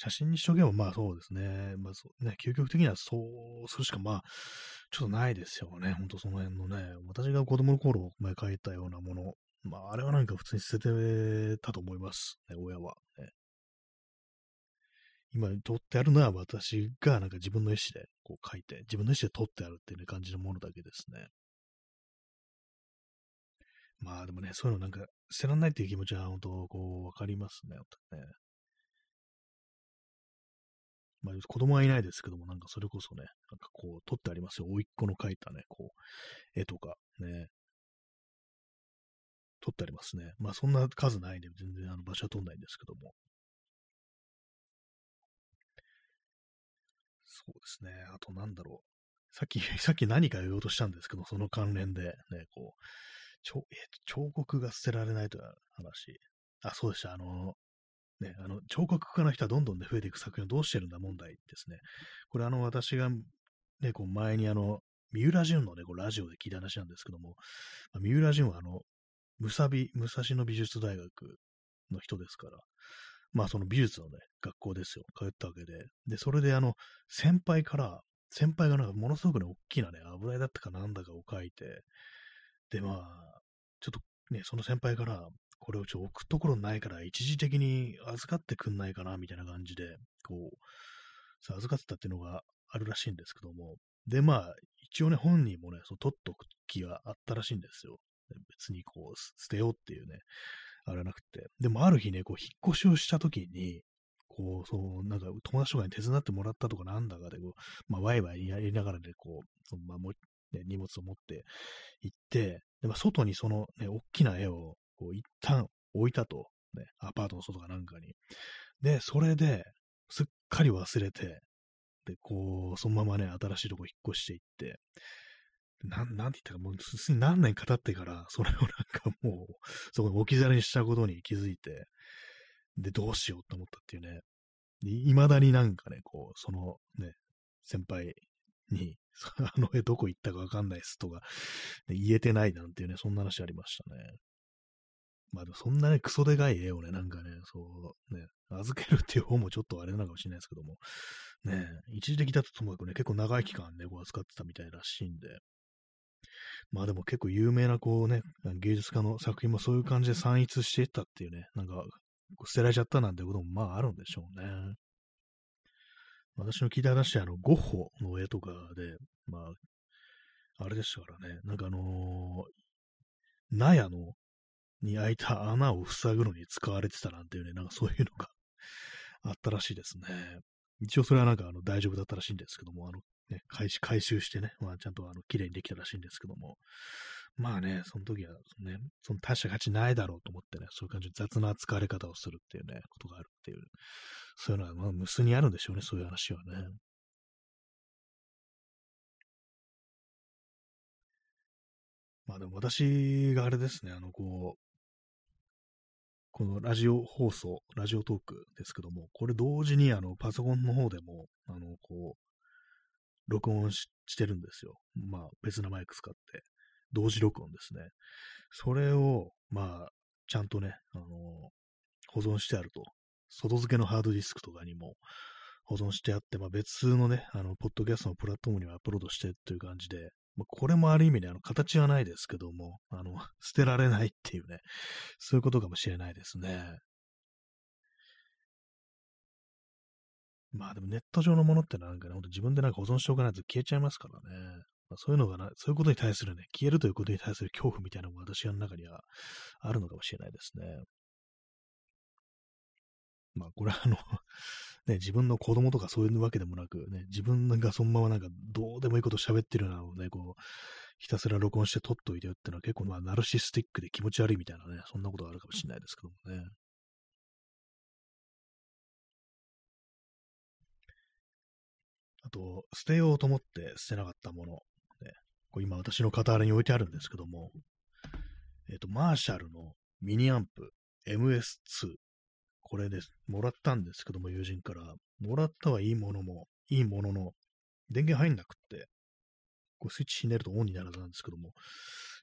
写真にしとけば、まあそうですね。まあそうね、究極的にはそうするしか、まあ、ちょっとないですよね。ほんとその辺のね、私が子供の頃、前書いたようなもの、まああれはなんか普通に捨ててたと思います。ね、親は、ね。今撮ってあるのは私がなんか自分の意思でこう書いて、自分の意思で撮ってあるっていう、感じのものだけですね。まあでもね、そういうのなんか捨てらんないっていう気持ちは本当こうわかりますね。ねまあ、子供はいないですけども、なんかそれこそね、なんかこう、撮ってありますよ。甥っ子の描いたね、こう、絵とか、ね。撮ってありますね。まあ、そんな数ないんで、全然あの場所は撮んないんですけども。そうですね。あとなんだろう。さっき、さっき何か言おうとしたんですけど、その関連で、ね、こう、彫彫刻が捨てられないという話。あ、そうでした。あの、ね、あの、彫刻家の人はどんどんね、増えていく作品をどうしてるんだ問題ですね。これあの、私がね、こう前にあの、三浦淳のね、こうラジオで聞いた話なんですけども、まあ、三浦淳はあの、むさび、武蔵野美術大学の人ですから、まあその美術のね、学校ですよ、通ったわけで。で、それであの、先輩から、先輩がなんかものすごくね、大きなね、油絵だったかなんだかを書いて、で、まあ、ちょっとね、その先輩から、これをちょっと置くところないから、一時的に預かってくんないかな、みたいな感じで、こう、預かってたっていうのがあるらしいんですけども、で、まあ、一応ね、本人もね、そう取っとく気があったらしいんですよ。別にこう、捨てようっていうね、あれなくて。でもある日ね、こう、引っ越しをした時に、こう、そう、なんか友達とかに手伝ってもらったとかなんだかで、こう、まあ、ワイワイやりながらで、こう、そのまあ、もね、荷物を持って行って、で、まあ、外にそのね、大きな絵を、こう、一旦置いたと、ね、アパートの外かなんかに。で、それで、すっかり忘れて、で、こう、そのままね、新しいとこ引っ越していって、なん、なんて言ったか、もう、すすに何年か経ってから、それをなんかもう、そこに置き去りにしたことに気づいて、で、どうしようと思ったっていうね。いまだになんかね、こう、そのね、先輩に、あの絵どこ行ったかわかんないっすとか、言えてないなんていうね、そんな話ありましたね。まあでもそんなね、クソでかい絵をね、なんかね、そうね、預けるっていう方もちょっとあれなのかもしれないですけども、ね、一時的だとともかくね、結構長い期間ね、こう扱ってたみたいらしいんで、まあでも結構有名なこうね、芸術家の作品もそういう感じで散逸していったっていうね、なんか捨てられちゃったなんてこともまああるんでしょうね。私の聞いた話はあの、ゴッホの絵とかで、まあ、あれでしたからね、なんかあのー、納屋のに開いた穴を塞ぐのに使われてたなんていうね、なんかそういうのが あったらしいですね。一応それはなんかあの大丈夫だったらしいんですけども、あのね、回回収してね、まあ、ちゃんとあの綺麗にできたらしいんですけども、まあね、その時はね、その大した価値ないだろうと思ってね、そういう感じで雑な扱われ方をするっていうね、ことがあるっていう、そういうのは、まあ、無数にあるんでしょうね、そういう話はね。まあでも私があれですね、あの、こう、このラジオ放送、ラジオトークですけども、これ同時にあのパソコンの方でも、あの、こう、録音してるんですよ。まあ、別なマイク使って。同時録音ですね。それを、まあ、ちゃんとね、あの、保存してあると。外付けのハードディスクとかにも保存してあって、まあ、別のね、あの、ポッドキャストのプラットフォームにはアップロードしてっていう感じで、まあ、これもある意味で、あの、形はないですけども、あの、捨てられないっていうね、そういうことかもしれないですね。まあでもネット上のものってなんかね、ほんと自分でなんか保存しておかないと消えちゃいますからね。まあ、そういうのがな、そういうことに対するね、消えるということに対する恐怖みたいなのが私の中にはあるのかもしれないですね。まあこれはあのね、自分の子供とかそういうわけでもなく、ね、自分がそのままなんかどうでもいいこと喋ってるなのをね、こう、ひたすら録音して撮っといてよってのは結構まあナルシスティックで気持ち悪いみたいなね、そんなことがあるかもしれないですけどもね。あと、捨てようと思って捨てなかったもの。ね、これ今私の傍らに置いてあるんですけども、えっ、ー、と、マーシャルのミニアンプ MS2。これです。もらったんですけども、友人から。もらったはいいものも、いいものの、電源入んなくって、こうスイッチひねるとオンになるはずなんですけども、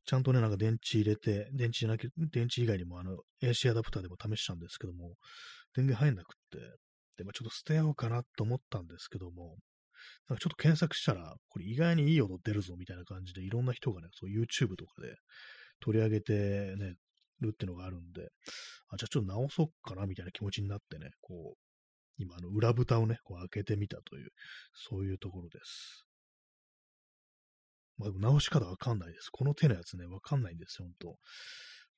ちゃんとね、なんか電池入れて、電池じゃなく電池以外にもあの AC アダプターでも試したんですけども、電源入んなくって、で、まあ、ちょっと捨てようかなと思ったんですけども、なんかちょっと検索したら、これ意外にいい音出るぞみたいな感じで、いろんな人がね、そう YouTube とかで取り上げてね、るってのがあるんで、あ、じゃあちょっと直そうかなみたいな気持ちになってね、こう、今、あの、裏蓋をね、こう開けてみたという、そういうところです。まあ、でも直し方わかんないです。この手のやつね、わかんないんですよ、ほんと。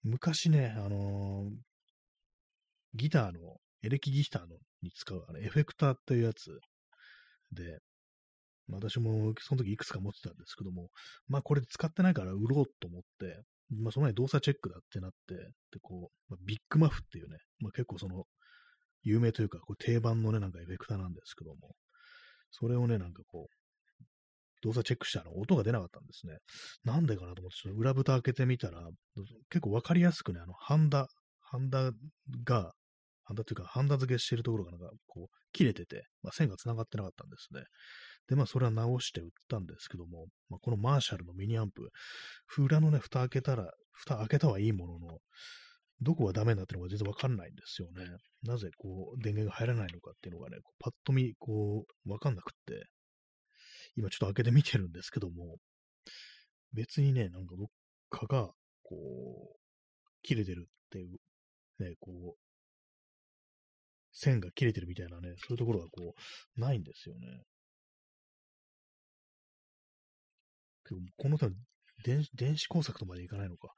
昔ね、あのー、ギターの、エレキギターのに使う、あの、エフェクターっていうやつで、私もその時いくつか持ってたんですけども、まあこれ使ってないから売ろうと思って、まあその前に動作チェックだってなって、でこう、まあ、ビッグマフっていうね、まあ結構その、有名というか、こう定番のね、なんかエフェクターなんですけども、それをね、なんかこう、動作チェックしたら音が出なかったんですね。なんでかなと思って、その裏蓋開けてみたら、結構わかりやすくね、あの、ハンダ、ハンダが、ハンダというか、ハンダ付けしてるところがなんか、こう、切れてて、まあ、線が繋がってなかったんですね。で、まあ、それは直して売ったんですけども、まあ、このマーシャルのミニアンプ、裏のね、蓋開けたら、蓋開けたはいいものの、どこがダメになってるのか全然わかんないんですよね。なぜこう電源が入らないのかっていうのがね、パッと見こうわかんなくって、今ちょっと開けてみてるんですけども、別にね、なんかどっかがこう切れてるっていう、ね、こう、線が切れてるみたいなね、そういうところがこう、ないんですよね。この電子工作とまでいかないのか。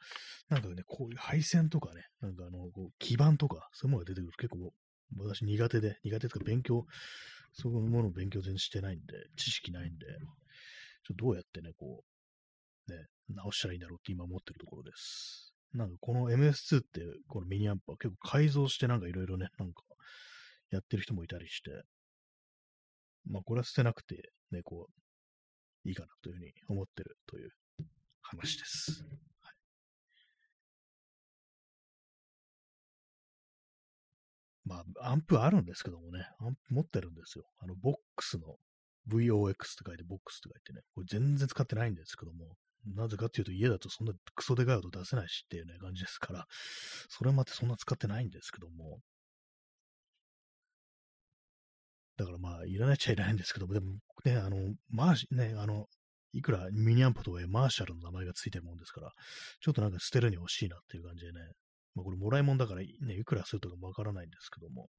なんかね、こういう配線とかね、なんかあの、こう基板とか、そういうものが出てくる結構、私苦手で、苦手とか勉強、そういうものを勉強全然してないんで、知識ないんで、ちょっとどうやってね、こう、ね、直したらいいんだろうって今思ってるところです。なんかこの MS2 ってこのミニアンプは結構改造してなんかいろいろね、なんかやってる人もいたりして、まあこれは捨てなくてね、こう、いいかなというふうに思ってるという話です。はい、まあ、アンプあるんですけどもね、アンプ持ってるんですよ。あの、ボックスの VOX って書いて、ボックスって書いてね、これ全然使ってないんですけども、なぜかっていうと家だとそんなクソでかい音出せないしっていうね、感じですから、それまでそんな使ってないんですけども、だからまあ、いらないっちゃいらないんですけども、でもね、あの、マーシ、ね、あの、いくらミニアンプとはいえマーシャルの名前がついてるもんですから、ちょっとなんか捨てるに欲しいなっていう感じでね、まあこれもらい物だからね、いくらするとかもわからないんですけども、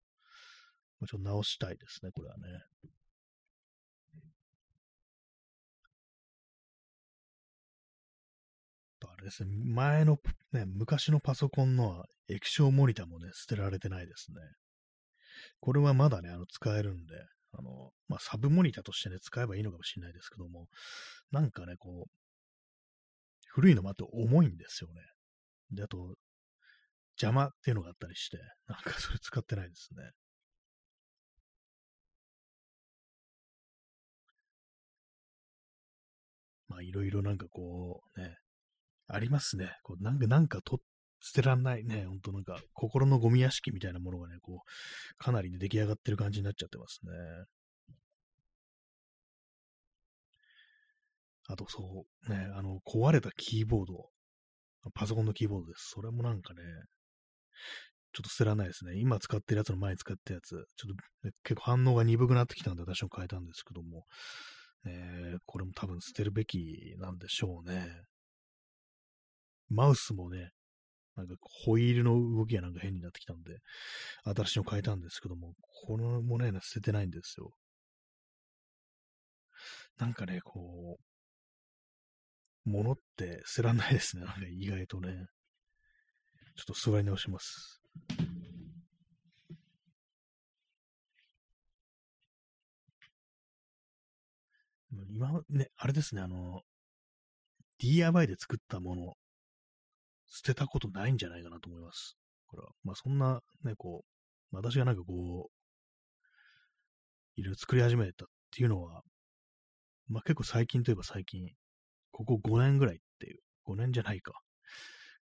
もちろん直したいですね、これはね。あれですね、前の、ね、昔のパソコンの液晶モニターもね、捨てられてないですね。これはまだね、あの、使えるんで、あの、まあ、サブモニターとしてね、使えばいいのかもしれないですけども、なんかね、こう、古いのもあって重いんですよね。で、あと、邪魔っていうのがあったりして、なんかそれ使ってないですね。まあ、いろいろなんかこう、ね、ありますね。こうなんか、なんかと捨てらんないね、ほんとなんか、心のゴミ屋敷みたいなものがね、こう、かなり、ね、出来上がってる感じになっちゃってますね。あと、そう、ね、あの、壊れたキーボード。パソコンのキーボードです。それもなんかね、ちょっと捨てらんないですね。今使ってるやつの前に使ったやつ、ちょっと、結構反応が鈍くなってきたんで私も変えたんですけども、えー、これも多分捨てるべきなんでしょうね。マウスもね、なんかホイールの動きがなんか変になってきたんで、新しいの変えたんですけども、このもね、捨ててないんですよ。なんかね、こう、物って捨てらんないですね。なんか意外とね。ちょっと座り直します。今ね、あれですね、あの、DIY で作ったもの捨てたことないんじゃないかなと思います。これは。まあそんなね、こう、私がなんかこう、いろいろ作り始めたっていうのは、まあ結構最近といえば最近、ここ5年ぐらいっていう、5年じゃないか。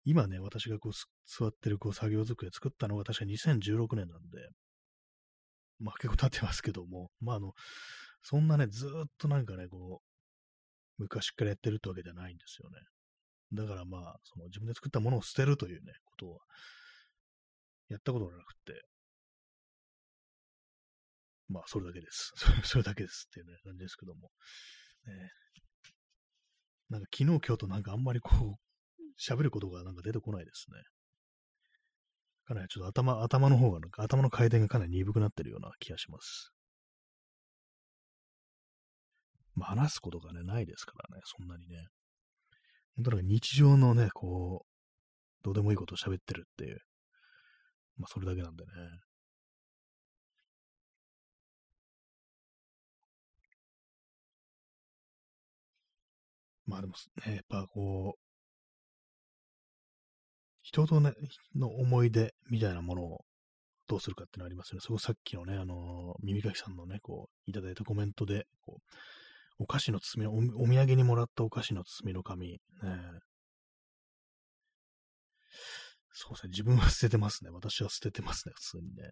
今ね、私がこう座ってるこう作業机作ったのが確か2016年なんで、まあ結構経ってますけども、まああの、そんなね、ずっとなんかね、こう、昔からやってるってわけじゃないんですよね。だからまあ、その自分で作ったものを捨てるというね、ことは、やったことがなくて、まあ、それだけです。それだけですっていうね、感じですけども。ね、なんか昨日今日となんかあんまりこう、喋ることがなんか出てこないですね。かなりちょっと頭、頭の方がなんか頭の回転がかなり鈍くなってるような気がします。まあ話すことがね、ないですからね、そんなにね。本当なんか日常のね、こう、どうでもいいことを喋ってるっていう、まあそれだけなんでね。まあでもね、やっぱこう、人とね、の思い出みたいなものをどうするかっていうのありますよね。そこさっきのね、あの、耳かきさんのね、こう、いただいたコメントで、こう、お菓子の包みお、お土産にもらったお菓子の包みの紙、ね、そうですね、自分は捨ててますね。私は捨ててますね、普通にね。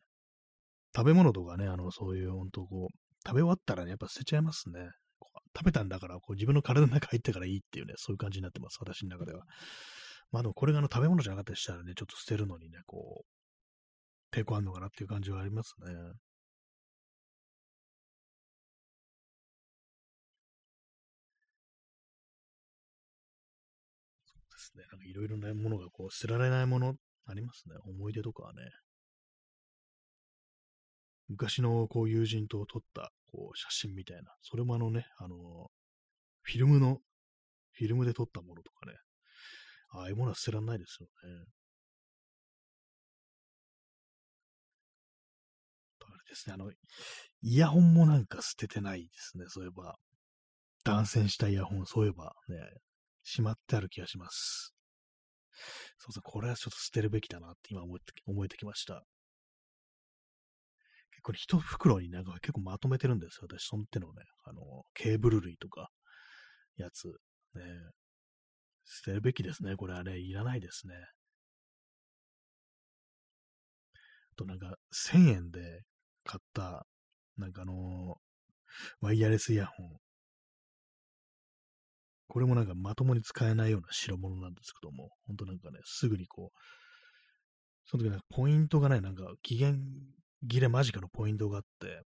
食べ物とかね、あの、そういう、本当こう、食べ終わったらね、やっぱ捨てちゃいますね。食べたんだから、こう自分の体の中入ってからいいっていうね、そういう感じになってます、私の中では。まあでもこれがあの食べ物じゃなかったりしたらね、ちょっと捨てるのにね、こう、抵抗あるのかなっていう感じはありますね。ろいろなものがこう捨てられないものありますね。思い出とかはね。昔のこう友人と撮ったこう写真みたいな、それもあのね、あの、フィルムの、フィルムで撮ったものとかね、ああいうものは捨てらんないですよね。あれですね、あの、イヤホンもなんか捨ててないですね、そういえば。断線したイヤホン、そういえばね、しまってある気がします。そうそう、これはちょっと捨てるべきだなって今思えて思えてきました。これ一袋になんか結構まとめてるんですよ。私、その手のね、あの、ケーブル類とか、やつ。ね、捨てるべきですね。これはね、いらないですね。あとなんか、1000円で買った、なんかあのワイヤレスイヤホン。これもなんかまともに使えないような代物なんですけども、ほんとなんかね、すぐにこう、その時なんかポイントがね、なんか期限切れ間近のポイントがあって、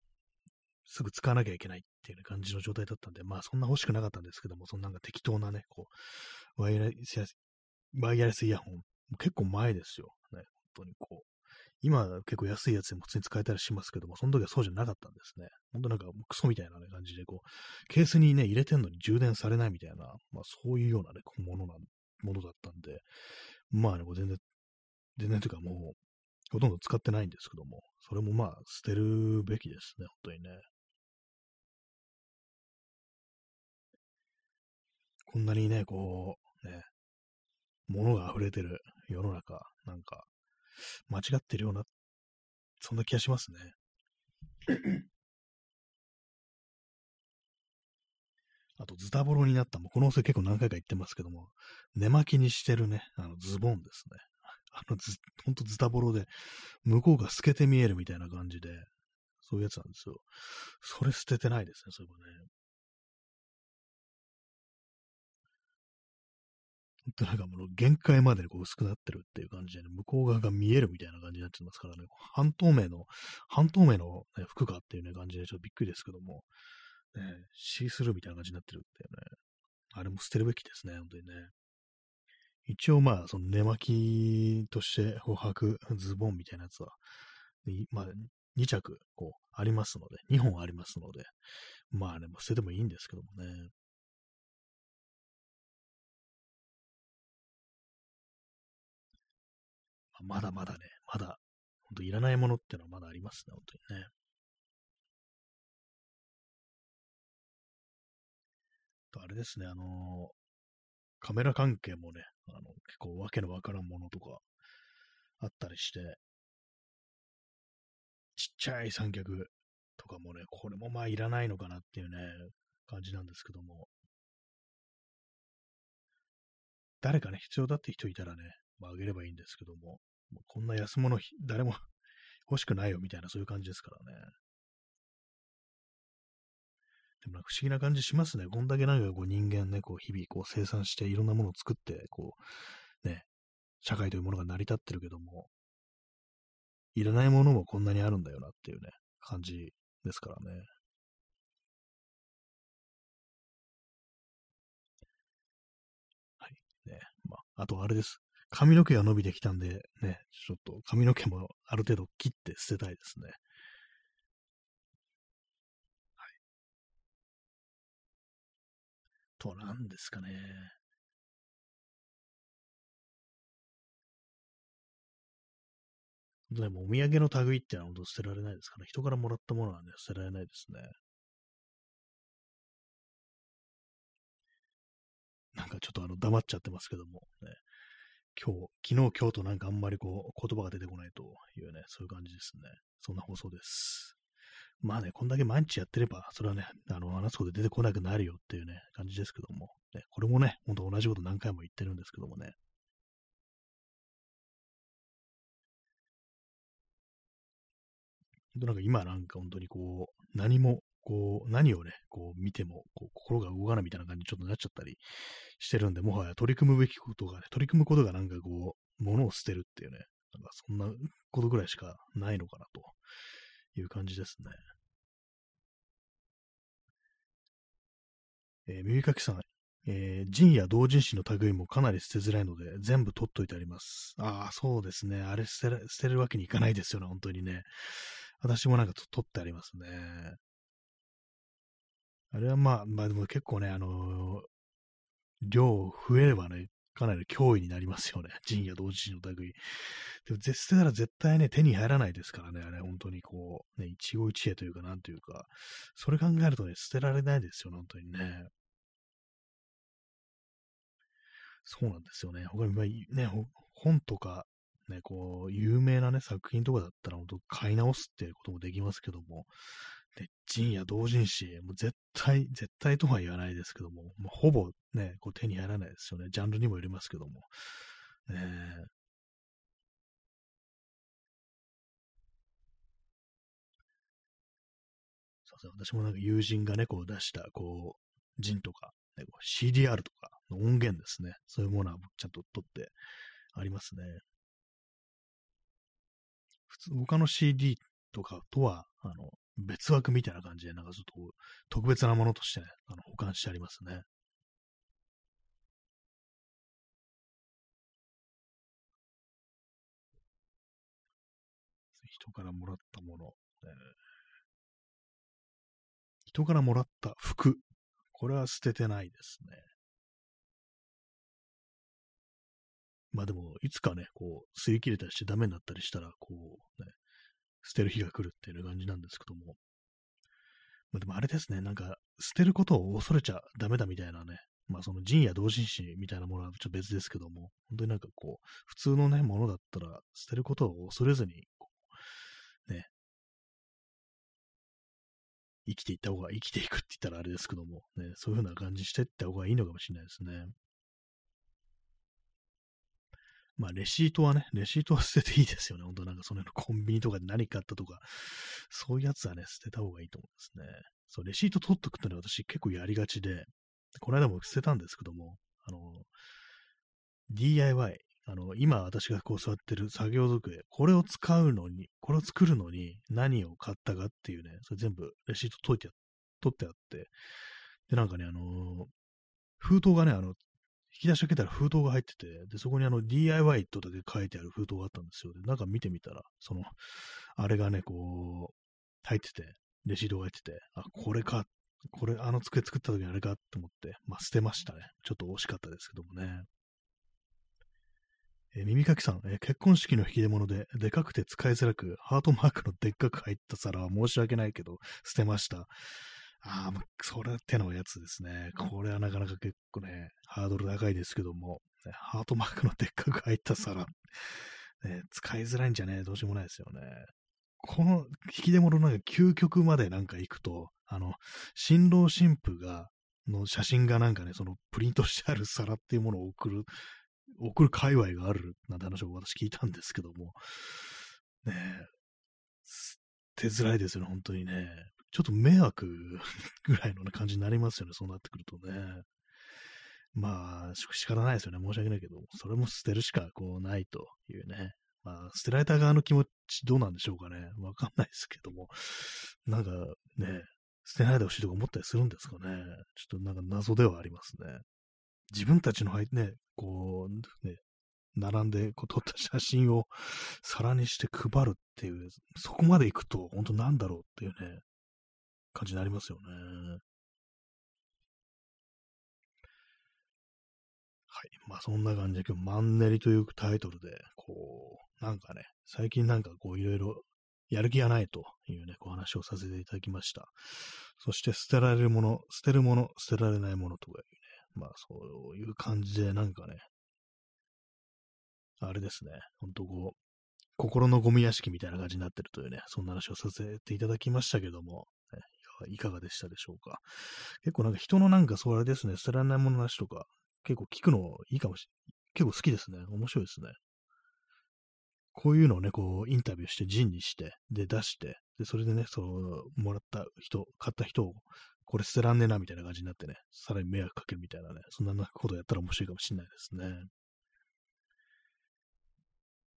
すぐ使わなきゃいけないっていう、感じの状態だったんで、まあそんな欲しくなかったんですけども、そのなんか適当なね、こう、ワイヤレス、ワイヤレスイヤホン、結構前ですよ。ね、本当にこう。今結構安いやつでも普通に使えたりしますけども、その時はそうじゃなかったんですね。本当なんかクソみたいな、感じで、こう、ケースにね、入れてんのに充電されないみたいな、まあそういうようなね、ものな、ものだったんで、まあね、全然、全然というかもう、ほとんど使ってないんですけども、それもまあ捨てるべきですね、本当にね。こんなにね、こう、ね、物が溢れてる世の中、なんか、間違ってるような、そんな気がしますね。あと、ズタボロになった、もうこのお店結構何回か言ってますけども、寝巻きにしてるね、あのズボンですね。あのず、ほんとズタボロで、向こうが透けて見えるみたいな感じで、そういうやつなんですよ。それ捨ててないですね、そういえばね。となんかもう限界までこう薄くなってるっていう感じで、ね、向こう側が見えるみたいな感じになってますからね、半透明の、半透明の、ね、服かっていうね、感じでちょっとびっくりですけども、ね、シースルーみたいな感じになってるっていうね、あれも捨てるべきですね、本当にね。一応まあ、その寝巻きとして歩履ズボンみたいなやつは、まあ、2着、こう、ありますので、2本ありますので、まあね、も捨ててもいいんですけどもね。まだまだね、まだ、本当いらないものってのはまだありますね、本当にね。と、あれですね、あの、カメラ関係もね、あの、結構わけのわからんものとかあったりして、ちっちゃい三脚とかもね、これもまあいらないのかなっていうね、感じなんですけども、誰かね、必要だって人いたらね、まあ、あげればいいんですけども、もこんな安物、誰も 欲しくないよみたいな、そういう感じですからね。でも不思議な感じしますね。こんだけなんかこう人間ね、こう日々こう生産していろんなものを作って、こう、ね、社会というものが成り立ってるけども、いらないものもこんなにあるんだよなっていうね、感じですからね。はい。ね。まあ、あとあれです。髪の毛が伸びてきたんで、ね、ちょっと髪の毛もある程度切って捨てたいですね。はい。とは何ですかね。でもお土産の類ってのは本当捨てられないですから、ね、人からもらったものはね、捨てられないですね。なんかちょっとあの黙っちゃってますけども、ね、今日、昨日、今日となんかあんまりこう、言葉が出てこないというね、そういう感じですね。そんな放送です。まあね、こんだけ毎日やってれば、それはね、あの、話すこと出てこなくなるよっていうね、感じですけども、ね、これもね、ほんと同じこと何回も言ってるんですけどもね。ほんとなんか今なんか本当にこう、何もこう、何をね、こう見ても、こう心が動かないみたいな感じにちょっとなっちゃったりしてるんで、もはや取り組むべきことがね、取り組むことがなんかこう、物を捨てるっていうね、なんかそんなことぐらいしかないのかなという感じですね。えー、耳かきさん、えー、人や同人誌の類もかなり捨てづらいので、全部取っといてあります。ああ、そうですね。あれ捨て捨てるわけにいかないですよね、本当にね。私もなんか取ってありますね。あれはまあ、まあでも結構ね、あのー、量増えればね、かなり脅威になりますよね。人や同時の類。でも、捨てたら絶対ね、手に入らないですからね、あれ、本当にこう、ね、一期一会というか、なんというか、それ考えるとね、捨てられないですよ、本当にね。そうなんですよね。他にま、ね、本とか、ね、こう、有名なね、作品とかだったら、本当買い直すっていうこともできますけども、で、人や同人誌、もう絶対、絶対とは言わないですけども、もうほぼね、こう手に入らないですよね。ジャンルにもよりますけども。ねそうですね。私もなんか友人がね、こう出した、こう、ジンとか、ね、CDR とかの音源ですね。そういうものはちゃんと取ってありますね。普通、他の CD とかとは、あの、別枠みたいな感じで、なんかちょっと特別なものとしてね、あの保管してありますね。人からもらったもの、えー、人からもらった服。これは捨ててないですね。まあでも、いつかね、こう、吸い切れたりしてダメになったりしたら、こう、ね、捨てる日が来るっていう感じなんですけども。まあ、でもあれですね、なんか、捨てることを恐れちゃダメだみたいなね、まあその人や同人誌みたいなものはちょっと別ですけども、本当になんかこう、普通のね、ものだったら捨てることを恐れずに、ね、生きていった方が、生きていくって言ったらあれですけども、ね、そういう風な感じしていった方がいいのかもしれないですね。まあ、レシートはね、レシートは捨てていいですよね。本当なんかそのコンビニとかで何買ったとか、そういうやつはね、捨てた方がいいと思うんですね。そう、レシート取っとくってのは私結構やりがちで、この間も捨てたんですけども、あの、DIY、あの、今私がこう座ってる作業机、これを使うのに、これを作るのに何を買ったかっていうね、それ全部レシート取って取ってあって、で、なんかね、あの、封筒がね、あの、引き出し開けたら封筒が入ってて、で、そこにあの DIY とだけ書いてある封筒があったんですよ。で、なんか見てみたら、その、あれがね、こう、入ってて、レシートが入ってて、あ、これか、これ、あの机作った時にあれかと思って、まあ、捨てましたね。ちょっと惜しかったですけどもね。えー、耳かきさん、えー、結婚式の引き出物で、でかくて使いづらく、ハートマークのでっかく入った皿は申し訳ないけど、捨てました。ああ、それ手のやつですね。これはなかなか結構ね、ハードル高いですけども、ね、ハートマークのでっかく入った皿、ね、使いづらいんじゃねどうしようもないですよね。この引き出物なんか究極までなんか行くと、あの、新郎新婦が、の写真がなんかね、そのプリントしてある皿っていうものを送る、送る界隈があるなんて話を私聞いたんですけども、ねえ、手づらいですよね、本当にね。ちょっと迷惑 ぐらいの、感じになりますよね、そうなってくるとね。まあ、仕方ないですよね。申し訳ないけど、それも捨てるしかこうないというね。まあ、捨てられた側の気持ちどうなんでしょうかね。わかんないですけども。なんかね、捨てないでほしいとか思ったりするんですかね。ちょっとなんか謎ではありますね。自分たちの入ね、こう、ね、並んでこう撮った写真を皿にして配るっていう、そこまで行くと、本当なんだろうっていうね、感じになりますよね。はい。まあそんな感じで今日マンネリというタイトルで、こう、なんかね、最近なんかこういろいろやる気がないというね、こう話をさせていただきました。そして捨てられるもの、捨てるもの、捨てられないものとかいうね、まあそういう感じでなんかね、あれですね、ほんとこう、心のゴミ屋敷みたいな感じになってるというね、そんな話をさせていただきましたけども、いかがでしたでしょうか？結構なんか人のなんかそれですね、捨てられないものなしとか、結構聞くのいいかもしれない。結構好きですね。面白いですね。こういうのをね、こう、インタビューして、ジンにして、で、出して、で、それでね、その、もらった人、買った人を、これ捨てらんねえな、みたいな感じになってね、さらに迷惑かけるみたいなね、そんなことやったら面白いかもしれないですね。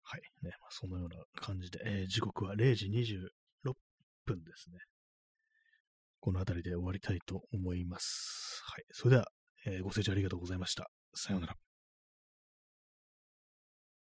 はい。ね、まあ、そのような感じで、えー、時刻は0時26分ですね。この辺りで終わりたいと思います。はい。それでは、えー、ご清聴ありがとうございました。さようなら。